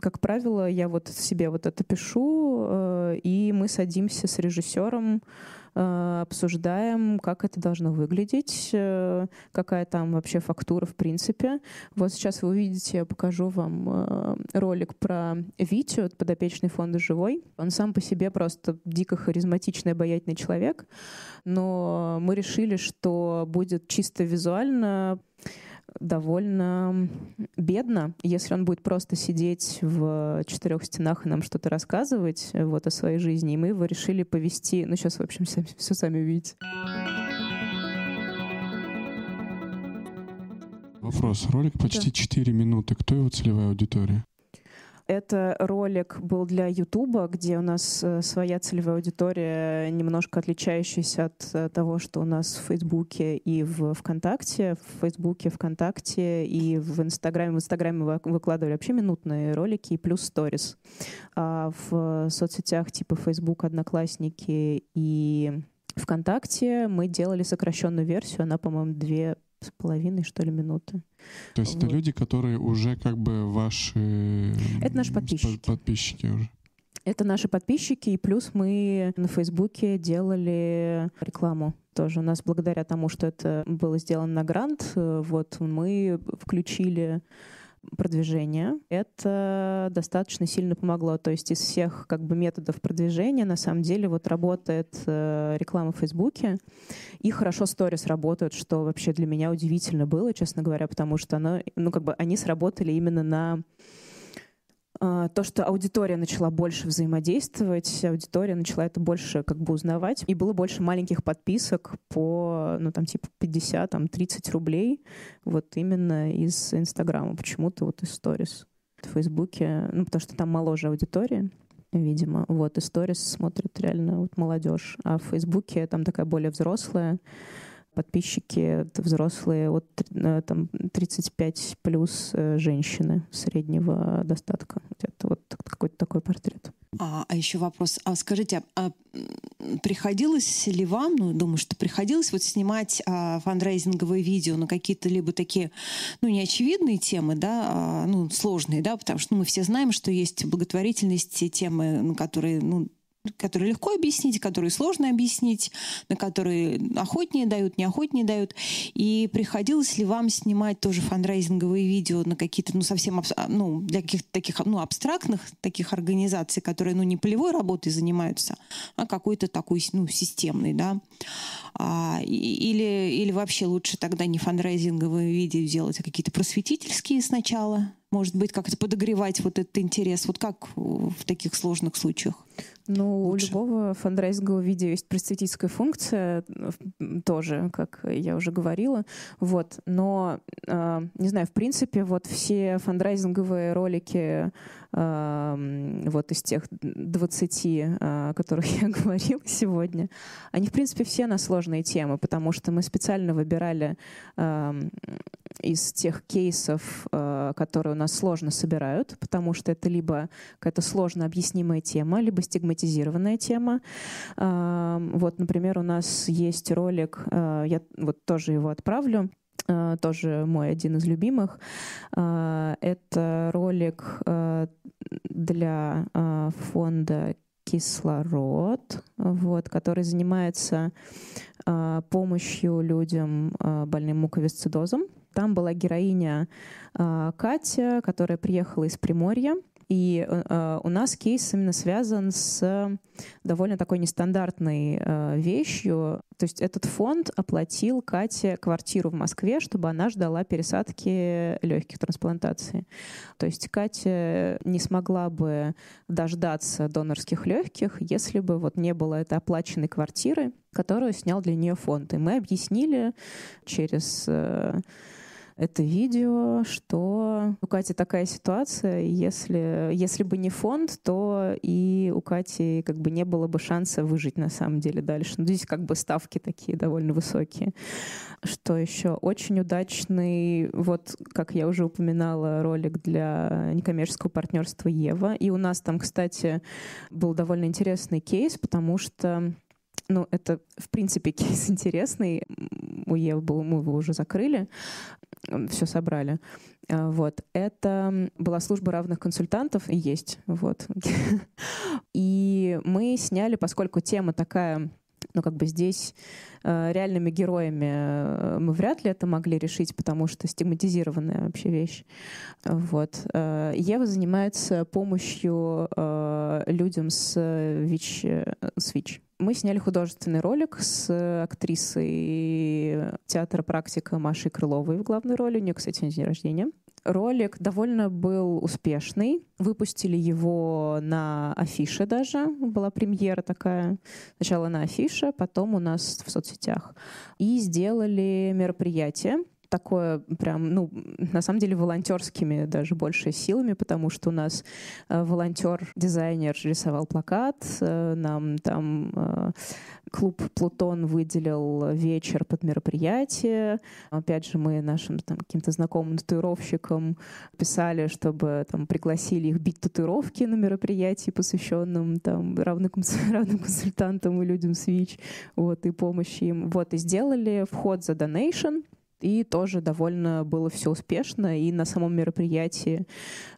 Как правило, я вот себе вот это пишу, э, и мы садимся с режиссером, э, обсуждаем, как это должно выглядеть, какая там вообще фактура в принципе. Вот сейчас вы увидите, я покажу вам ролик про Витю, подопечный фонда «Живой». Он сам по себе просто дико харизматичный, обаятельный человек, но мы решили, что будет чисто визуально довольно бедно, если он будет просто сидеть в четырех стенах и нам что-то рассказывать вот о своей жизни. И мы его решили повести. Ну, сейчас, в общем, сами, все сами увидите. Вопрос. Ролик почти да. 4 минуты. Кто его целевая аудитория? Это ролик был для Ютуба, где у нас э, своя целевая аудитория, немножко отличающаяся от э, того, что у нас в Фейсбуке и в ВКонтакте. В Фейсбуке, ВКонтакте и в Инстаграме. В Инстаграме выкладывали вообще минутные ролики и плюс сторис. А в соцсетях типа Фейсбук, Одноклассники и ВКонтакте мы делали сокращенную версию. Она, по-моему, две с половиной, что ли, минуты. То есть вот. это люди, которые уже как бы ваши... Это наши подписчики. Подписчики уже. Это наши подписчики, и плюс мы на Фейсбуке делали рекламу тоже. У нас благодаря тому, что это было сделано на грант, э, вот мы включили продвижения. Это достаточно сильно помогло. То есть из всех как бы методов продвижения на самом деле вот работает э, реклама в Фейсбуке. И хорошо сторис работают, что вообще для меня удивительно было, честно говоря, потому что оно, ну, как бы они сработали именно на то, что аудитория начала больше взаимодействовать, аудитория начала это больше как бы узнавать, и было больше маленьких подписок по, ну, там, типа 50, там, 30 рублей, вот именно из Инстаграма, почему-то вот из сторис. В Фейсбуке, ну, потому что там моложе аудитория, видимо, вот, и сторис смотрят реально вот молодежь, а в Фейсбуке там такая более взрослая, подписчики взрослые от э, там, 35 плюс э, женщины среднего достатка. Это вот какой-то такой портрет. А, а еще вопрос. А скажите, а, приходилось ли вам, ну, думаю, что приходилось вот снимать а, фандрейзинговые видео на какие-то либо такие, ну, неочевидные темы, да, а, ну, сложные, да, потому что ну, мы все знаем, что есть благотворительность, темы, ну, которые, ну, которые легко объяснить, которые сложно объяснить, на которые охотнее дают, неохотнее дают. И приходилось ли вам снимать тоже фандрайзинговые видео на какие-то, ну, совсем, ну, для каких-то таких, ну, абстрактных таких организаций, которые, ну, не полевой работой занимаются, а какой-то такой, ну, системный, да? А, или, или вообще лучше тогда не фандрайзинговые видео делать, а какие-то просветительские сначала? Может быть, как-то подогревать вот этот интерес? Вот как в таких сложных случаях? Ну, Лучше. у любого фандрайзингового видео есть просветительская функция, тоже, как я уже говорила. Вот. Но, э, не знаю, в принципе, вот все фандрайзинговые ролики э, вот из тех 20, о которых я говорила сегодня, они, в принципе, все на сложные темы, потому что мы специально выбирали э, из тех кейсов, э, которые у нас сложно собирают, потому что это либо какая-то сложно объяснимая тема, либо стигматизированная тема. Вот, например, у нас есть ролик, э, я вот тоже его отправлю, э, тоже мой один из любимых. Это ролик для фонда кислород, вот, который занимается помощью людям больным муковисцидозом. Там была героиня Катя, которая приехала из Приморья И э, у нас кейс именно связан с довольно такой нестандартной э, вещью. То есть этот фонд оплатил Кате квартиру в Москве, чтобы она ждала пересадки легких трансплантаций. То есть Катя не смогла бы дождаться донорских легких, если бы вот не было этой оплаченной квартиры, которую снял для нее фонд. И мы объяснили через э, это видео, что у Кати такая ситуация, если, если бы не фонд, то и у Кати как бы не было бы шанса выжить на самом деле дальше. Ну, здесь как бы ставки такие довольно высокие. Что еще? Очень удачный, вот как я уже упоминала, ролик для некоммерческого партнерства Ева. И у нас там, кстати, был довольно интересный кейс, потому что ну, это, в принципе, кейс интересный. У Евы был, мы его уже закрыли все собрали. А, вот. Это была служба равных консультантов, и есть. Вот. И мы сняли, поскольку тема такая ну, как бы здесь э, реальными героями э, мы вряд ли это могли решить, потому что стигматизированная вообще вещь. Вот. Э, Ева занимается помощью э, людям с ВИЧ, с ВИЧ мы сняли художественный ролик с актрисой театра «Практика» Машей Крыловой в главной роли. У нее, кстати, день рождения. Ролик довольно был успешный. Выпустили его на афише даже. Была премьера такая. Сначала на афише, потом у нас в соцсетях. И сделали мероприятие такое прям, ну, на самом деле волонтерскими даже больше силами, потому что у нас э, волонтер-дизайнер рисовал плакат, э, нам там э, клуб «Плутон» выделил вечер под мероприятие. Опять же, мы нашим там каким-то знакомым татуировщикам писали, чтобы там пригласили их бить татуировки на мероприятии, посвященном там равным, равным консультантам и людям с ВИЧ, вот, и помощи им. Вот, и сделали вход за донейшн, и тоже довольно было все успешно. И на самом мероприятии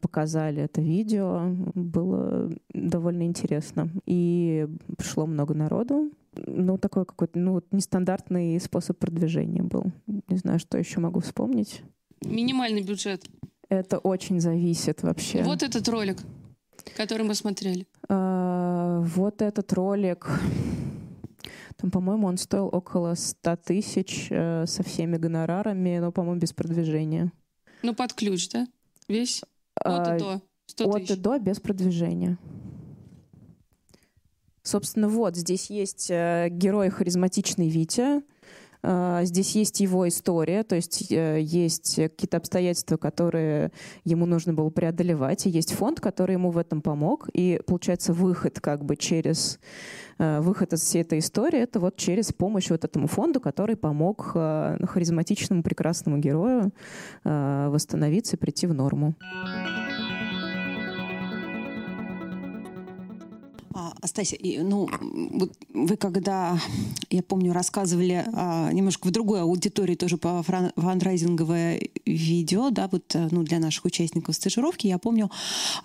показали это видео. Было довольно интересно. И пришло много народу. Ну, такой какой-то ну, нестандартный способ продвижения был. Не знаю, что еще могу вспомнить. Минимальный бюджет. Это очень зависит вообще. Вот этот ролик, который мы смотрели. А, вот этот ролик. Там, по-моему, он стоил около 100 тысяч э, со всеми гонорарами, но, по-моему, без продвижения. Ну, под ключ, да? Весь? От и до. 100 От и до без продвижения. Собственно, вот здесь есть э, герой харизматичный Витя, а, здесь есть его история, то есть э, есть какие-то обстоятельства, которые ему нужно было преодолевать, и есть фонд, который ему в этом помог. И получается выход как бы через э, выход из всей этой истории, это вот через помощь вот этому фонду, который помог э, харизматичному прекрасному герою восстановиться и прийти в норму. Астасия, ну, вот вы когда, я помню, рассказывали а, немножко в другой аудитории тоже по фандрайзинговое видео, да, вот э, ну, для наших участников стажировки, я помню,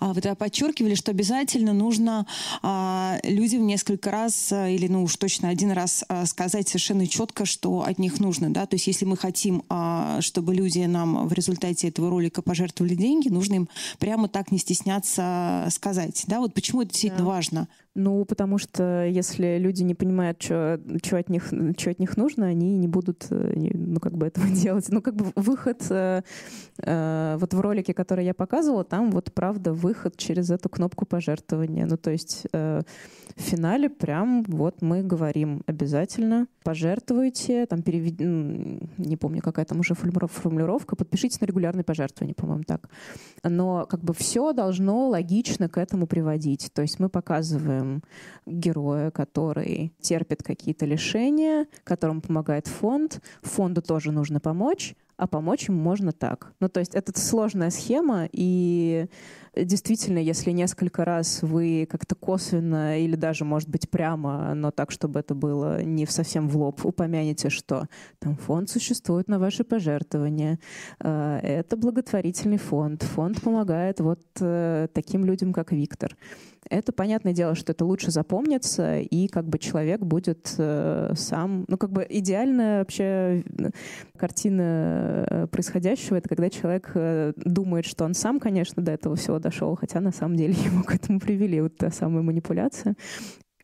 а, вы тогда подчеркивали, что обязательно нужно а, людям несколько раз а, или, ну, уж точно один раз а, сказать совершенно четко, что от них нужно, да, то есть если мы хотим, а, чтобы люди нам в результате этого ролика пожертвовали деньги, нужно им прямо так не стесняться сказать, да, вот почему это действительно да. важно? Ну, потому что если люди не понимают, что от них, что от них нужно, они не будут, э, ну, как бы этого делать. Ну, как бы выход, э, э, вот в ролике, который я показывала, там вот правда выход через эту кнопку пожертвования. Ну, то есть э, в финале прям вот мы говорим обязательно пожертвуйте, там перевед... не помню, какая там уже формулировка, подпишитесь на регулярные пожертвования, по-моему, так. Но как бы все должно логично к этому приводить. То есть мы показываем героя, который терпит какие-то лишения, которому помогает фонд. Фонду тоже нужно помочь, а помочь ему можно так. Ну, то есть это сложная схема, и действительно, если несколько раз вы как-то косвенно или даже, может быть, прямо, но так, чтобы это было не совсем в лоб, упомянете, что там фонд существует на ваши пожертвования, э, это благотворительный фонд, фонд помогает вот э, таким людям, как Виктор. Это понятное дело, что это лучше запомнится, и как бы человек будет э, сам... Ну, как бы идеальная вообще э, картина происходящего — это когда человек э, думает, что он сам, конечно, до этого всего дошел, хотя на самом деле его к этому привели, вот та самая манипуляция.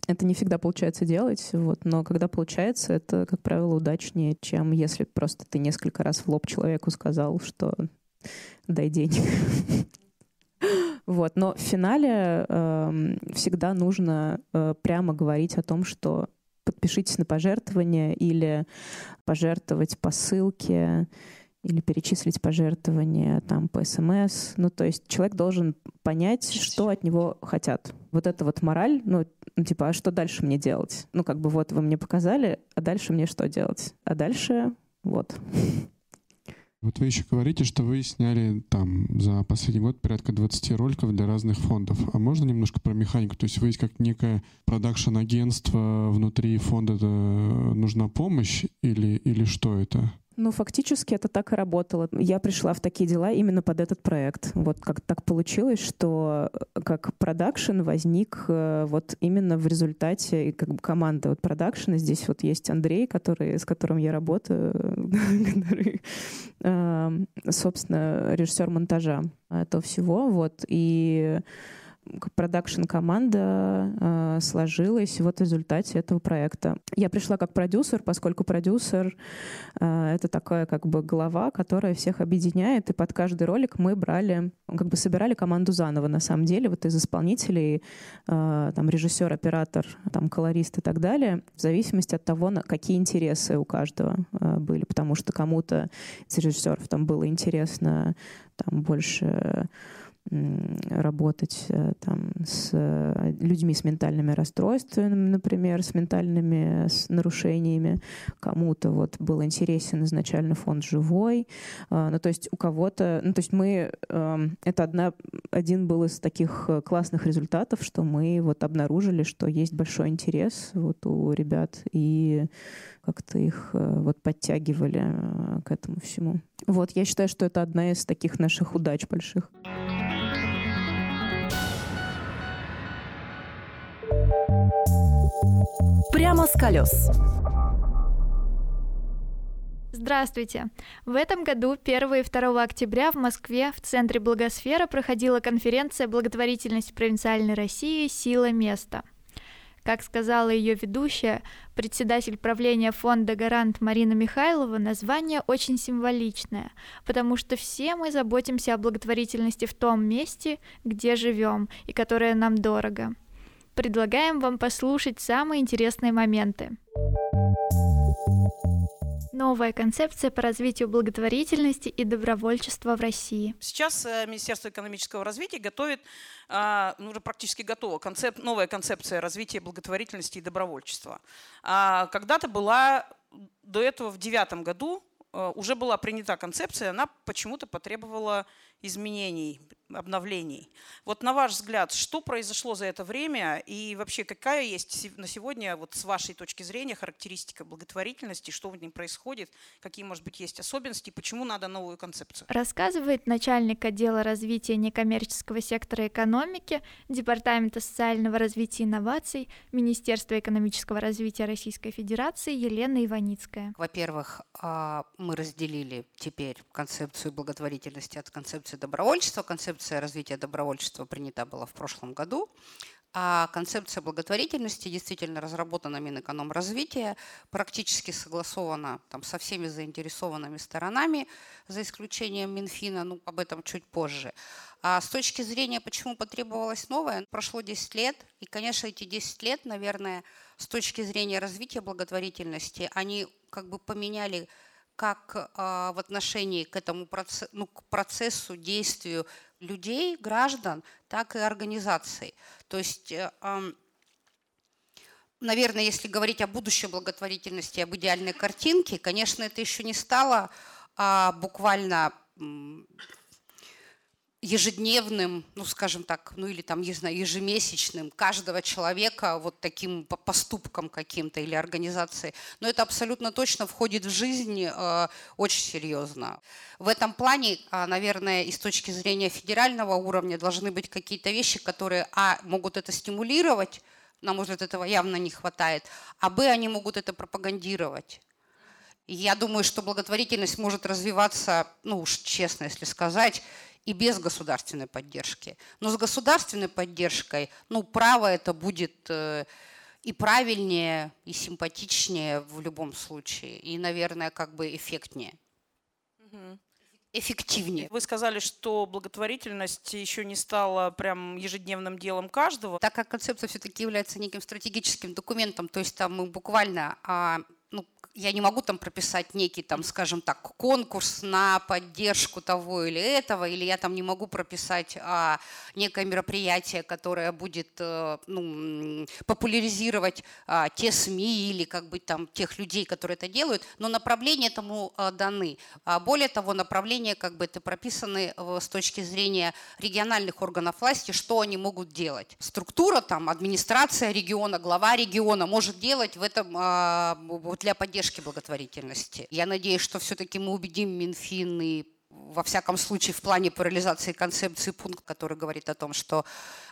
Это не всегда получается делать, вот, но когда получается, это, как правило, удачнее, чем если просто ты несколько раз в лоб человеку сказал, что дай денег. Вот. Но в финале э, всегда нужно э, прямо говорить о том, что подпишитесь на пожертвование или пожертвовать по ссылке или перечислить пожертвования там по СМС. Ну, то есть человек должен понять, что от него хотят. Вот это вот мораль, ну, ну, типа, а что дальше мне делать? Ну, как бы вот вы мне показали, а дальше мне что делать? А дальше вот. Вот вы еще говорите, что вы сняли там за последний год порядка 20 роликов для разных фондов. А можно немножко про механику? То есть вы есть как некое продакшн-агентство внутри фонда, нужна помощь или, или что это? Ну, фактически это так и работало. Я пришла в такие дела именно под этот проект. Вот как так получилось, что э, как продакшн возник э, вот именно в результате как бы команды вот продакшена. Здесь вот есть Андрей, который, с которым я работаю, который, эм, собственно, режиссер монтажа этого всего. Вот. И продакшн-команда э, сложилась вот в результате этого проекта. Я пришла как продюсер, поскольку продюсер э, — это такая как бы глава, которая всех объединяет, и под каждый ролик мы брали, как бы собирали команду заново, на самом деле, вот из исполнителей, э, там, режиссер, оператор, там, колорист и так далее, в зависимости от того, на какие интересы у каждого э, были, потому что кому-то из режиссеров там было интересно там больше работать э, там, с э, людьми с ментальными расстройствами, например, с ментальными с нарушениями. Кому-то вот был интересен изначально фонд «Живой». А, ну, то есть у кого-то... Ну, то есть мы... Эм, это одна, один был из таких э, классных результатов, что мы вот обнаружили, что есть большой интерес вот у ребят, и как-то их вот подтягивали к этому всему. Вот, я считаю, что это одна из таких наших удач больших. Прямо с колес. Здравствуйте! В этом году 1 и 2 октября в Москве в Центре Благосфера проходила конференция «Благотворительность провинциальной России. Сила места». Как сказала ее ведущая, председатель правления фонда «Гарант» Марина Михайлова, название очень символичное, потому что все мы заботимся о благотворительности в том месте, где живем и которое нам дорого – Предлагаем вам послушать самые интересные моменты. Новая концепция по развитию благотворительности и добровольчества в России. Сейчас э, Министерство экономического развития готовит, а, ну, уже практически готова, концеп, новая концепция развития благотворительности и добровольчества. А, когда-то была, до этого в девятом году э, уже была принята концепция, она почему-то потребовала изменений, обновлений. Вот на ваш взгляд, что произошло за это время и вообще какая есть на сегодня, вот с вашей точки зрения, характеристика благотворительности, что в ней происходит, какие, может быть, есть особенности, почему надо новую концепцию? Рассказывает начальник отдела развития некоммерческого сектора экономики Департамента социального развития и инноваций Министерства экономического развития Российской Федерации Елена Иваницкая. Во-первых, а, мы разделили теперь концепцию благотворительности от концепции добровольчества. Концепция концепция развития добровольчества принята была в прошлом году. А концепция благотворительности действительно разработана Минэкономразвития, практически согласована там, со всеми заинтересованными сторонами, за исключением Минфина, ну, об этом чуть позже. А с точки зрения, почему потребовалось новое, прошло 10 лет, и, конечно, эти 10 лет, наверное, с точки зрения развития благотворительности, они как бы поменяли как э, в отношении к этому процессу, ну, к процессу, действию людей, граждан, так и организаций. То есть, э, наверное, если говорить о будущей благотворительности, об идеальной картинке, конечно, это еще не стало а, буквально ежедневным, ну, скажем так, ну или там, не знаю, ежемесячным каждого человека вот таким поступком каким-то или организацией. Но это абсолютно точно входит в жизнь э, очень серьезно. В этом плане, э, наверное, и с точки зрения федерального уровня должны быть какие-то вещи, которые, а, могут это стимулировать, на мой взгляд, этого явно не хватает, а, б, они могут это пропагандировать. Я думаю, что благотворительность может развиваться, ну уж честно, если сказать, и без государственной поддержки. Но с государственной поддержкой, ну, право это будет э, и правильнее, и симпатичнее в любом случае, и, наверное, как бы эффектнее. Эффективнее. Вы сказали, что благотворительность еще не стала прям ежедневным делом каждого. Так как концепция все-таки является неким стратегическим документом, то есть там мы буквально а, ну, я не могу там прописать некий, там, скажем так, конкурс на поддержку того или этого, или я там не могу прописать а, некое мероприятие, которое будет а, ну, популяризировать а, те СМИ или как бы там тех людей, которые это делают, но направления этому а, даны. А, более того, направления как бы это прописаны а, с точки зрения региональных органов власти, что они могут делать. Структура там, администрация региона, глава региона может делать в этом а, для поддержки благотворительности. Я надеюсь, что все-таки мы убедим Минфин и во всяком случае, в плане по реализации концепции пункт, который говорит о том, что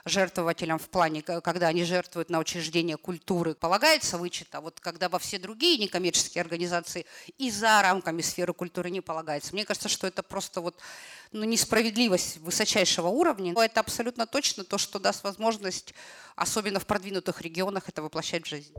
жертвователям в плане, когда они жертвуют на учреждение культуры, полагается вычет, а вот когда во все другие некоммерческие организации и за рамками сферы культуры не полагается. Мне кажется, что это просто вот ну, несправедливость высочайшего уровня. Но это абсолютно точно то, что даст возможность, особенно в продвинутых регионах, это воплощать в жизнь.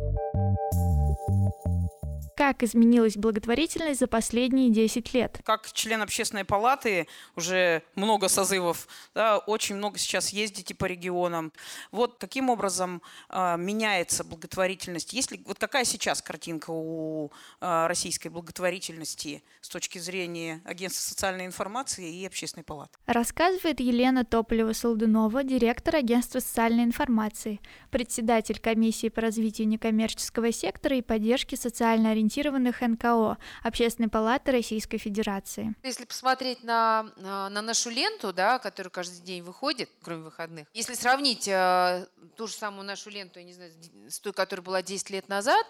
Как изменилась благотворительность за последние 10 лет? Как член общественной палаты, уже много созывов, да, очень много сейчас ездите по регионам. Вот каким образом э, меняется благотворительность? Есть ли, вот какая сейчас картинка у э, российской благотворительности с точки зрения Агентства социальной информации и общественной палаты? Рассказывает Елена Тополева-Солдунова, директор Агентства социальной информации, председатель комиссии по развитию некоммерческого сектора и поддержки социально ориентированных ориентированных НКО Общественной палаты Российской Федерации. Если посмотреть на, на нашу ленту, да, которая каждый день выходит, кроме выходных, если сравнить э, ту же самую нашу ленту, я не знаю, с той, которая была 10 лет назад,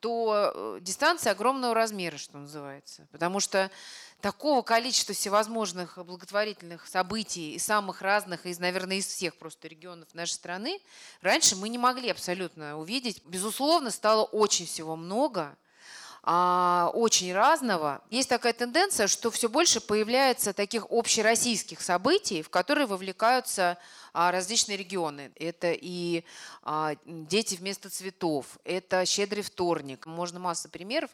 то э, дистанция огромного размера, что называется. Потому что такого количества всевозможных благотворительных событий и самых разных, из, наверное, из всех просто регионов нашей страны, раньше мы не могли абсолютно увидеть. Безусловно, стало очень всего много а, очень разного. Есть такая тенденция, что все больше появляется таких общероссийских событий, в которые вовлекаются различные регионы. Это и а, дети вместо цветов, это щедрый вторник. Можно массу примеров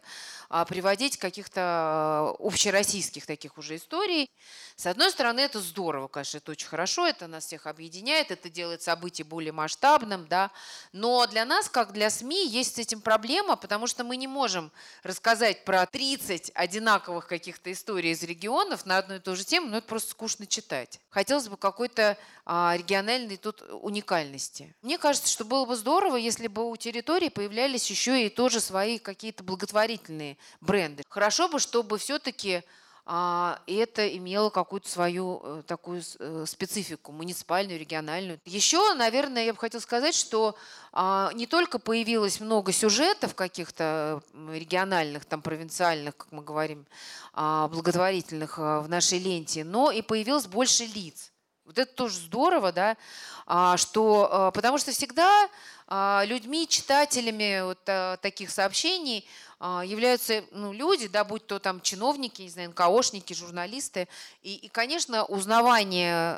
а, приводить каких-то общероссийских таких уже историй. С одной стороны, это здорово, конечно, это очень хорошо, это нас всех объединяет, это делает событие более масштабным, да. Но для нас, как для СМИ, есть с этим проблема, потому что мы не можем рассказать про 30 одинаковых каких-то историй из регионов на одну и ту же тему, но это просто скучно читать. Хотелось бы какой-то региональный региональной тут уникальности. Мне кажется, что было бы здорово, если бы у территории появлялись еще и тоже свои какие-то благотворительные бренды. Хорошо бы, чтобы все-таки а, это имело какую-то свою э, такую э, специфику, муниципальную, региональную. Еще, наверное, я бы хотела сказать, что а, не только появилось много сюжетов каких-то региональных, там, провинциальных, как мы говорим, а, благотворительных в нашей ленте, но и появилось больше лиц. Вот это тоже здорово, да, а, что, а, потому что всегда а, людьми, читателями вот таких сообщений являются ну, люди, да, будь то там чиновники, не знаю, НКОшники, журналисты. И, и конечно, узнавание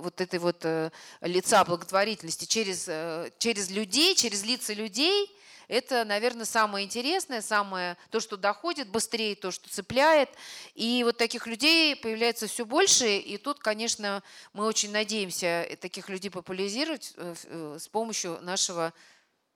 вот этой вот э, лица благотворительности через, э, через людей, через лица людей – это, наверное, самое интересное, самое то, что доходит быстрее, то, что цепляет. И вот таких людей появляется все больше. И тут, конечно, мы очень надеемся таких людей популяризировать э, э, с помощью нашего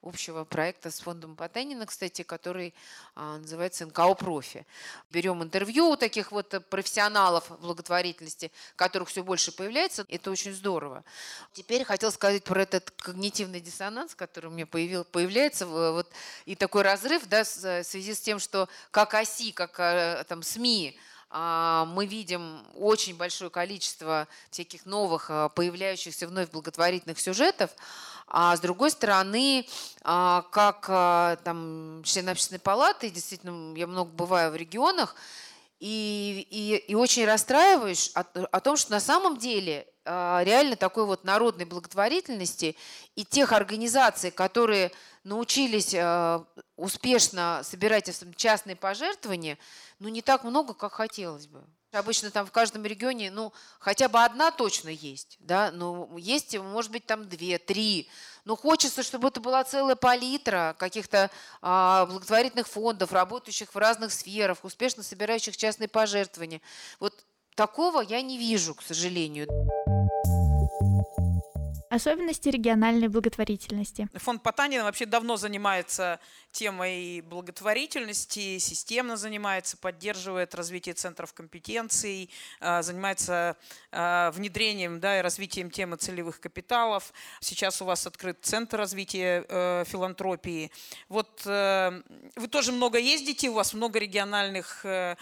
общего проекта с фондом Потанина, кстати, который а, называется НКО «Профи». Берем интервью у таких вот профессионалов благотворительности, которых все больше появляется. Это очень здорово. Теперь хотел сказать про этот когнитивный диссонанс, который у меня появил, появляется, вот, и такой разрыв да, в связи с тем, что как оси, как а, там, СМИ, а, мы видим очень большое количество всяких новых появляющихся вновь благотворительных сюжетов, а с другой стороны, а, как там член общественной палаты, действительно, я много бываю в регионах, и, и, и очень расстраиваюсь о, о том, что на самом деле реально такой вот народной благотворительности и тех организаций, которые научились успешно собирать частные пожертвования, ну, не так много, как хотелось бы. Обычно там в каждом регионе, ну, хотя бы одна точно есть, да, ну, есть, может быть, там две, три. Но хочется, чтобы это была целая палитра каких-то а, благотворительных фондов, работающих в разных сферах, успешно собирающих частные пожертвования. Вот такого я не вижу, к сожалению. Особенности региональной благотворительности. Фонд Потанина вообще давно занимается темой благотворительности, системно занимается, поддерживает развитие центров компетенций, а, занимается а, внедрением да, и развитием темы целевых капиталов. Сейчас у вас открыт Центр развития э, филантропии. Вот э, вы тоже много ездите, у вас много региональных э,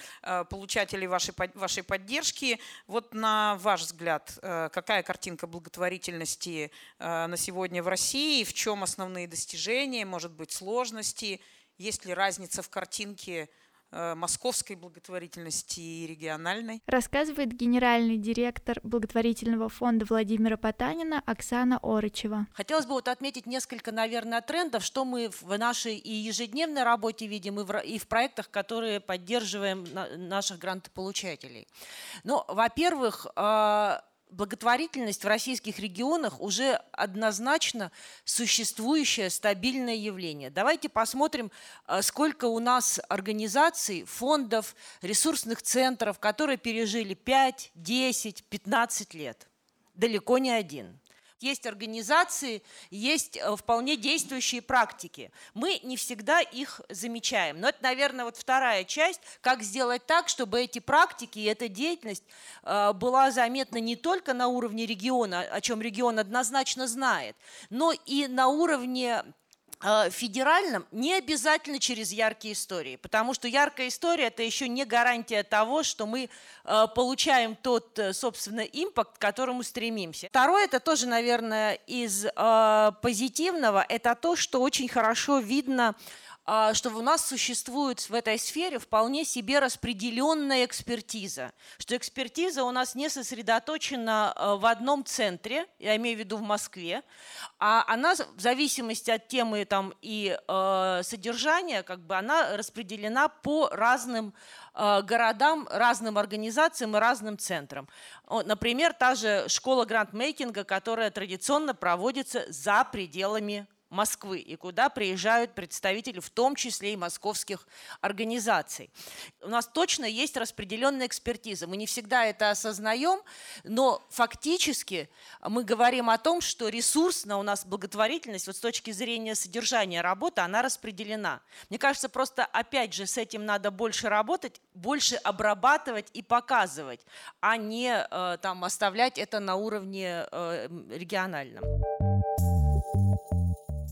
получателей вашей, вашей поддержки. Вот на ваш взгляд, какая картинка благотворительности Э, на сегодня в России, в чем основные достижения, может быть, сложности, есть ли разница в картинке э, московской благотворительности и региональной. Рассказывает генеральный директор благотворительного фонда Владимира Потанина Оксана Орычева. Хотелось бы вот отметить несколько, наверное, трендов, что мы в нашей и ежедневной работе видим, и в, и в проектах, которые поддерживаем наших грантополучателей. Ну, во-первых, э, благотворительность в российских регионах уже однозначно существующее стабильное явление. Давайте посмотрим, э, сколько у нас организаций, фондов, ресурсных центров, которые пережили 5, 10, 15 лет. Далеко не один есть организации, есть э, вполне действующие практики. Мы не всегда их замечаем. Но это, наверное, вот вторая часть, как сделать так, чтобы эти практики и эта деятельность э, была заметна не только на уровне региона, о чем регион однозначно знает, но и на уровне федеральном не обязательно через яркие истории, потому что яркая история это еще не гарантия того, что мы э, получаем тот, э, собственно, импакт, к которому стремимся. Второе, это тоже, наверное, из позитивного, это то, что очень хорошо видно что у нас существует в этой сфере вполне себе распределенная экспертиза, что экспертиза у нас не сосредоточена а, в одном центре, я имею в виду в Москве, а она в зависимости от темы там, и э, содержания, как бы она распределена по разным э, городам, разным организациям и разным центрам. Например, та же школа грантмейкинга, которая традиционно проводится за пределами Москвы и куда приезжают представители, в том числе и московских организаций. У нас точно есть распределенная экспертиза. Мы не всегда это осознаем, но фактически мы говорим о том, что ресурсна у нас благотворительность вот с точки зрения содержания работы, она распределена. Мне кажется, просто опять же с этим надо больше работать, больше обрабатывать и показывать, а не э, там оставлять это на уровне э, региональном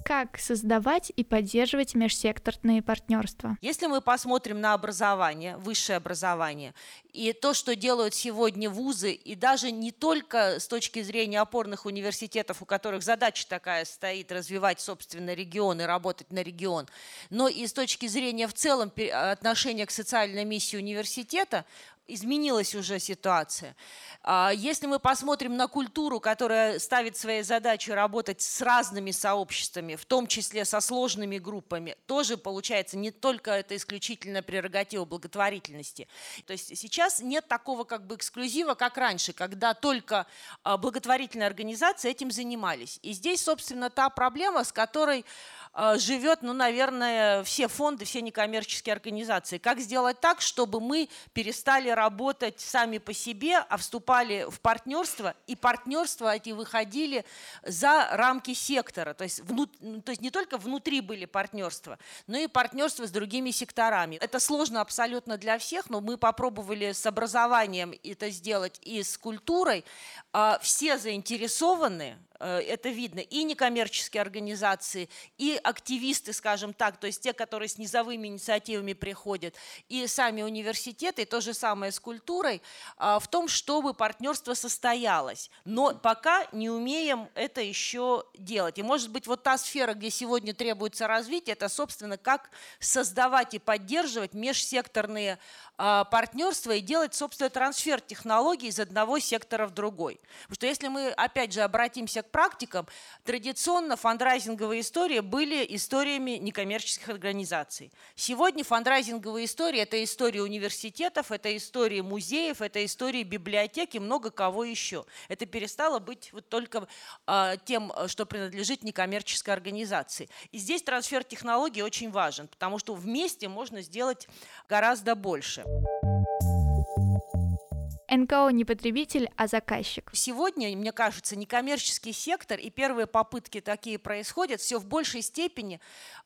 как создавать и поддерживать межсекторные партнерства. Если мы посмотрим на образование, высшее образование, и то, что делают сегодня вузы, и даже не только с точки зрения опорных университетов, у которых задача такая стоит развивать собственно регион и работать на регион, но и с точки зрения в целом отношения к социальной миссии университета, изменилась уже ситуация. А, если мы посмотрим на культуру, которая ставит своей задачей работать с разными сообществами, в том числе со сложными группами, тоже получается не только это исключительно прерогатива благотворительности. То есть сейчас нет такого как бы эксклюзива, как раньше, когда только а, благотворительные организации этим занимались. И здесь, собственно, та проблема, с которой живет, ну, наверное, все фонды, все некоммерческие организации. Как сделать так, чтобы мы перестали работать сами по себе, а вступали в партнерство, и партнерства эти выходили за рамки сектора. То есть, внут, ну, то есть не только внутри были партнерства, но и партнерства с другими секторами. Это сложно абсолютно для всех, но мы попробовали с образованием это сделать и с культурой. А, все заинтересованы, это видно, и некоммерческие организации, и активисты, скажем так, то есть те, которые с низовыми инициативами приходят, и сами университеты, и то же самое с культурой, а, в том, чтобы партнерство состоялось. Но пока не умеем это еще делать. И может быть вот та сфера, где сегодня требуется развитие, это, собственно, как создавать и поддерживать межсекторные а, партнерства и делать, собственно, трансфер технологий из одного сектора в другой. Потому что если мы, опять же, обратимся к практикам, традиционно фандрайзинговые истории были историями некоммерческих организаций. Сегодня фандрайзинговые истории – это истории университетов, это истории музеев, это истории библиотек и много кого еще. Это перестало быть вот только э, тем, что принадлежит некоммерческой организации. И здесь трансфер технологий очень важен, потому что вместе можно сделать гораздо больше. НКО не потребитель, а заказчик. Сегодня, мне кажется, некоммерческий сектор, и первые попытки такие происходят, все в большей степени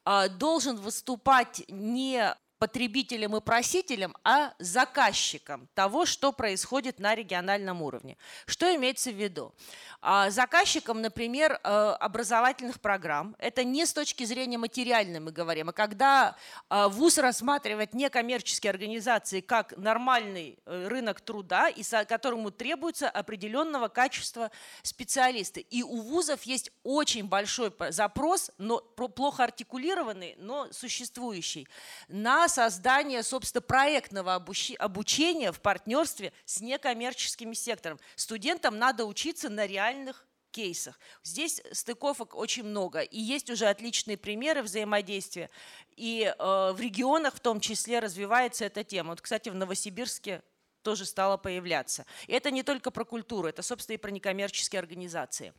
э, должен выступать не потребителем и просителем, а заказчиком того, что происходит на региональном уровне. Что имеется в виду? А, заказчиком, например, э, образовательных программ. Это не с точки зрения материальной мы говорим, а когда э, ВУЗ рассматривает некоммерческие организации как нормальный э, рынок труда, и которому требуется определенного качества специалисты. И у ВУЗов есть очень большой запрос, но плохо артикулированный, но существующий, на создание, собственно, проектного обучения в партнерстве с некоммерческим сектором. Студентам надо учиться на реальных кейсах. Здесь стыковок очень много, и есть уже отличные примеры взаимодействия. И э, в регионах в том числе развивается эта тема. Вот, кстати, в Новосибирске тоже стало появляться. И это не только про культуру, это, собственно, и про некоммерческие организации.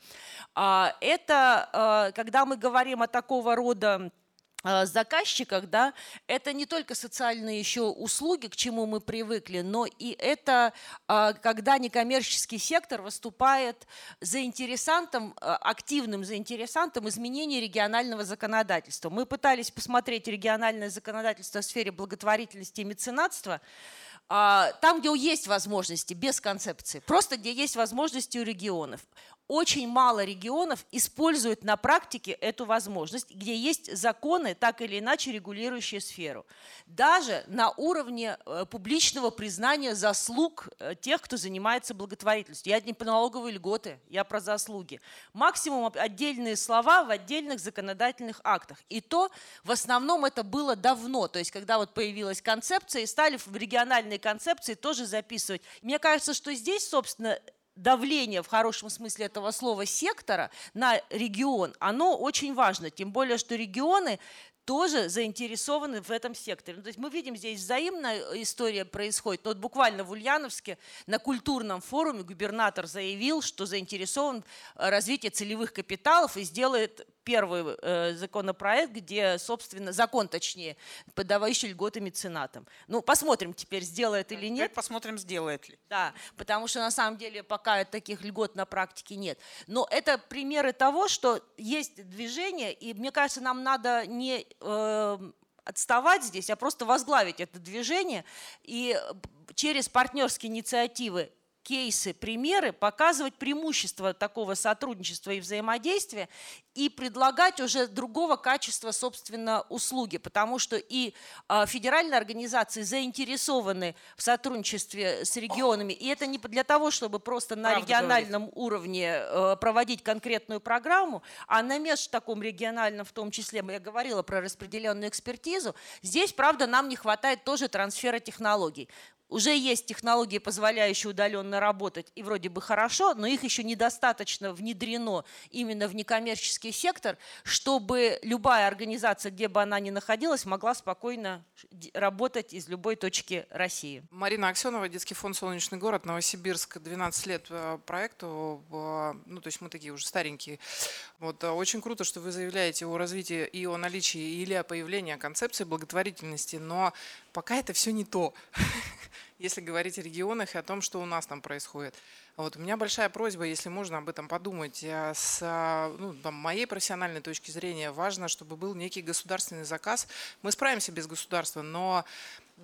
А, это, э, когда мы говорим о такого рода заказчиках, да, это не только социальные еще услуги, к чему мы привыкли, но и это э, когда некоммерческий сектор выступает заинтересантом, э, активным заинтересантом изменения регионального законодательства. Мы пытались посмотреть региональное законодательство в сфере благотворительности и меценатства, там, где есть возможности, без концепции, просто где есть возможности у регионов очень мало регионов используют на практике эту возможность, где есть законы, так или иначе регулирующие сферу. Даже на уровне э, публичного признания заслуг э, тех, кто занимается благотворительностью. Я не про налоговые льготы, я про заслуги. Максимум отдельные слова в отдельных законодательных актах. И то в основном это было давно, то есть когда вот появилась концепция и стали в региональные концепции тоже записывать. Мне кажется, что здесь, собственно, давление в хорошем смысле этого слова сектора на регион, оно очень важно. Тем более, что регионы тоже заинтересованы в этом секторе. Ну, то есть мы видим здесь взаимная история происходит. Но вот буквально в Ульяновске на культурном форуме губернатор заявил, что заинтересован в развитии целевых капиталов и сделает первый э, законопроект, где, собственно, закон, точнее, подавающий льготы меценатам. Ну, посмотрим теперь, сделает или нет. Теперь посмотрим, сделает ли. Да, потому что на самом деле пока таких льгот на практике нет. Но это примеры того, что есть движение, и мне кажется, нам надо не э, отставать здесь, а просто возглавить это движение и через партнерские инициативы кейсы, примеры, показывать преимущества такого сотрудничества и взаимодействия и предлагать уже другого качества, собственно, услуги, потому что и а, федеральные организации заинтересованы в сотрудничестве с регионами, и это не для того, чтобы просто на Правда региональном говорит. уровне э, проводить конкретную программу, а на в таком региональном, в том числе, я говорила про распределенную экспертизу, здесь, правда, нам не хватает тоже трансфера технологий. Уже есть технологии, позволяющие удаленно работать, и вроде бы хорошо, но их еще недостаточно внедрено именно в некоммерческий сектор, чтобы любая организация, где бы она ни находилась, могла спокойно работать из любой точки России. Марина Аксенова, детский фонд «Солнечный город», Новосибирск, 12 лет э, проекту, ну то есть мы такие уже старенькие. Вот, э, очень круто, что вы заявляете о развитии и о наличии или о появлении концепции благотворительности, но пока это все не то. если говорить о регионах и о том, что у нас там происходит. Вот, у меня большая просьба, если можно об этом подумать. С ну, там, моей профессиональной точки зрения важно, чтобы был некий государственный заказ. Мы справимся без государства, но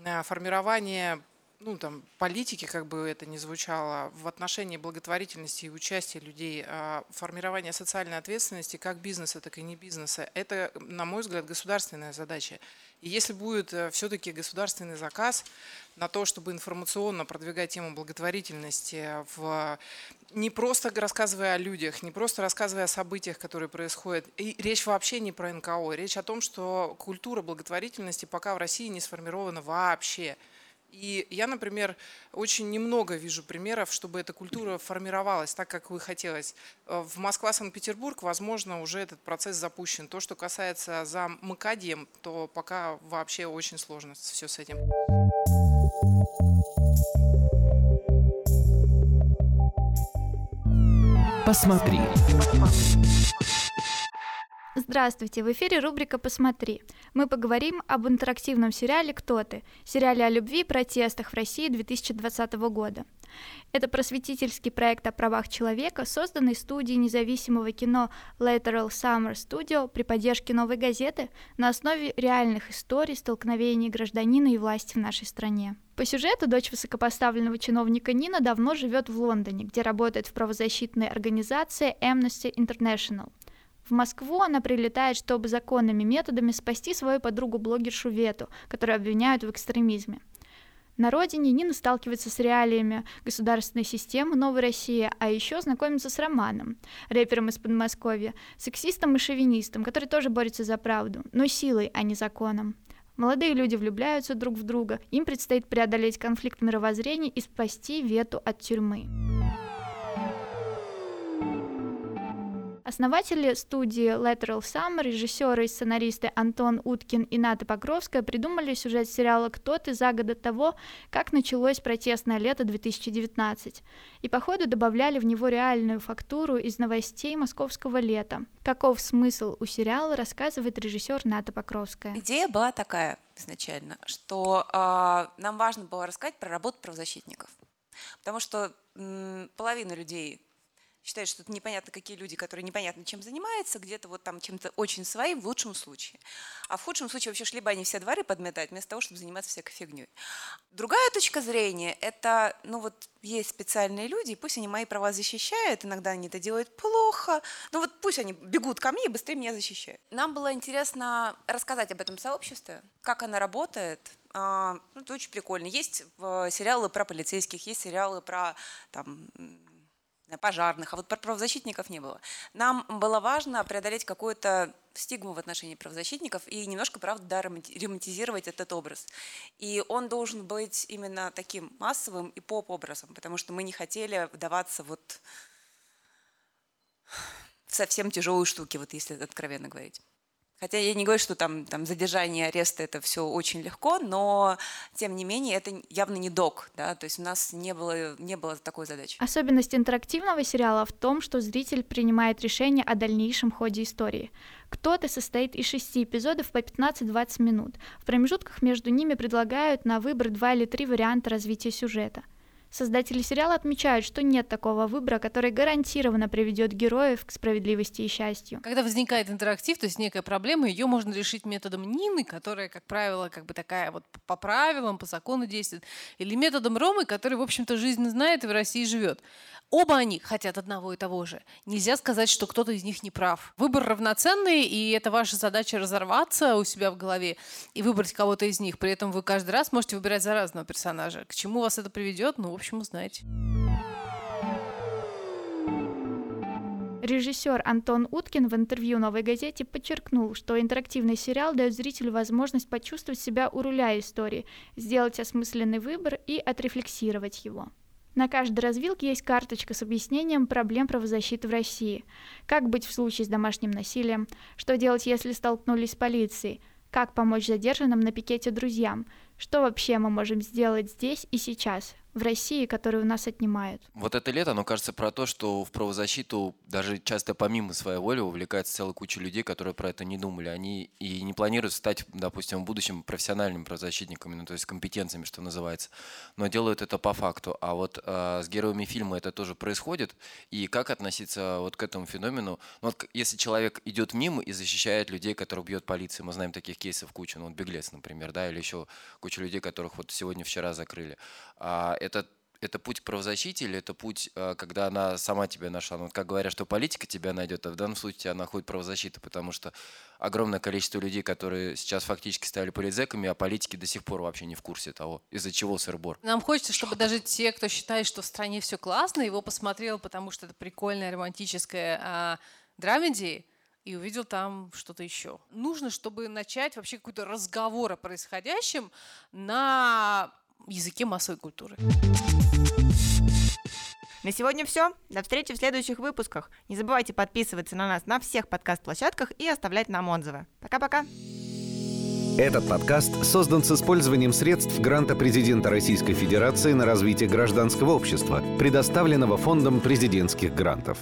э, формирование ну, там, политики, как бы это ни звучало, в отношении благотворительности и участия людей, а, формирования социальной ответственности как бизнеса, так и не бизнеса, это, на мой взгляд, государственная задача. И если будет э, все-таки государственный заказ на то, чтобы информационно продвигать тему благотворительности, в, не просто рассказывая о людях, не просто рассказывая о событиях, которые происходят, и речь вообще не про НКО, речь о том, что культура благотворительности пока в России не сформирована вообще. И я, например, очень немного вижу примеров, чтобы эта культура формировалась так, как вы хотелось. Э, в Москва-Санкт-Петербург, возможно, уже этот процесс запущен. То, что касается за МКАДем, то пока вообще очень сложно все с этим. Посмотри. Здравствуйте, в эфире рубрика «Посмотри». Мы поговорим об интерактивном сериале «Кто ты?», сериале о любви и протестах в России 2020 года. Это просветительский проект о правах человека, созданный студией независимого кино Lateral Summer Studio при поддержке «Новой газеты» на основе реальных историй столкновений гражданина и власти в нашей стране. По сюжету дочь высокопоставленного чиновника Нина давно живет в Лондоне, где работает в правозащитной организации Amnesty International. В Москву она прилетает, чтобы законными методами спасти свою подругу-блогершу Вету, которую обвиняют в экстремизме. На родине Нина сталкивается с реалиями государственной системы Новой России, а еще знакомится с Романом, рэпером из Подмосковья, сексистом и шовинистом, который тоже борется за правду, но силой, а не законом. Молодые люди влюбляются друг в друга, им предстоит преодолеть конфликт мировоззрений и спасти Вету от тюрьмы. Основатели студии Lateral Summer, режиссеры и сценаристы Антон Уткин и Ната Покровская придумали сюжет сериала «Кто ты» за год до того, как началось протестное лето 2019, и по ходу добавляли в него реальную фактуру из новостей московского лета. Каков смысл у сериала, рассказывает режиссер Ната Покровская. Идея была такая изначально, что э, нам важно было рассказать про работу правозащитников. Потому что половина людей считает, что это непонятно какие люди, которые непонятно чем занимаются, где-то вот там чем-то очень своим в лучшем случае. А в худшем случае вообще шли бы они все дворы подметать, вместо того, чтобы заниматься всякой фигней. Другая точка зрения – это, ну вот есть специальные люди, пусть они мои права защищают, иногда они это делают плохо, но вот пусть они бегут ко мне и быстрее меня защищают. Нам было интересно рассказать об этом сообществе, как оно работает, а, ну, это очень прикольно. Есть э, сериалы про полицейских, есть сериалы про там, пожарных, а вот про правозащитников не было. Нам было важно преодолеть какую-то стигму в отношении правозащитников и немножко, правда, да, ремонтизировать этот образ. И он должен быть именно таким массовым и поп-образом, потому что мы не хотели вдаваться вот в совсем тяжелые штуки, вот если откровенно говорить. Хотя я не говорю, что там, там задержание, арест это все очень легко, но тем не менее это явно не док, да, то есть у нас не было, не было такой задачи. Особенность интерактивного сериала в том, что зритель принимает решение о дальнейшем ходе истории. Кто-то состоит из шести эпизодов по 15-20 минут. В промежутках между ними предлагают на выбор два или три варианта развития сюжета – Создатели сериала отмечают, что нет такого выбора, который гарантированно приведет героев к справедливости и счастью. Когда возникает интерактив, то есть некая проблема, ее можно решить методом Нины, которая, как правило, как бы такая вот по правилам, по закону действует, или методом Ромы, который, в общем-то, жизнь знает и в России живет. Оба они хотят одного и того же. Нельзя сказать, что кто-то из них не прав. Выбор равноценный, и это ваша задача разорваться у себя в голове и выбрать кого-то из них. При этом вы каждый раз можете выбирать за разного персонажа. К чему вас это приведет, ну, общем, узнаете. Режиссер Антон Уткин в интервью «Новой газете» подчеркнул, что интерактивный сериал дает зрителю возможность почувствовать себя у руля истории, сделать осмысленный выбор и отрефлексировать его. На каждой развилке есть карточка с объяснением проблем правозащиты в России. Как быть в случае с домашним насилием? Что делать, если столкнулись с полицией? Как помочь задержанным на пикете друзьям? Что вообще мы можем сделать здесь и сейчас? В России, которые у нас отнимают. Вот это лето, оно кажется про то, что в правозащиту даже часто помимо своей воли увлекается целая куча людей, которые про это не думали. Они и не планируют стать, допустим, в будущем профессиональными правозащитниками, ну, то есть компетенциями, что называется, но делают это по факту. А вот э, с героями фильма это тоже происходит. И как относиться вот к этому феномену? Ну, вот, если человек идет мимо и защищает людей, которых бьет полиция, мы знаем таких кейсов кучу, ну, вот Беглец, например, да, или еще куча людей, которых вот сегодня-вчера закрыли. А это это путь к правозащите или это путь, э, когда она сама тебя нашла? Ну, как говорят, что политика тебя найдет, а в данном случае она находит правозащиту, потому что огромное количество людей, которые сейчас фактически стали политзеками, а политики до сих пор вообще не в курсе того, из-за чего сырбор. Нам хочется, чтобы даже те, кто считает, что в стране все классно, его посмотрел, потому что это прикольная романтическая а, драмеди, и увидел там что-то еще. Нужно, чтобы начать вообще какой-то разговор о происходящем на языке массовой культуры. На сегодня все. До встречи в следующих выпусках. Не забывайте подписываться на нас на всех подкаст-площадках и оставлять нам отзывы. Пока-пока. Этот подкаст создан с использованием средств гранта президента Российской Федерации на развитие гражданского общества, предоставленного Фондом президентских грантов.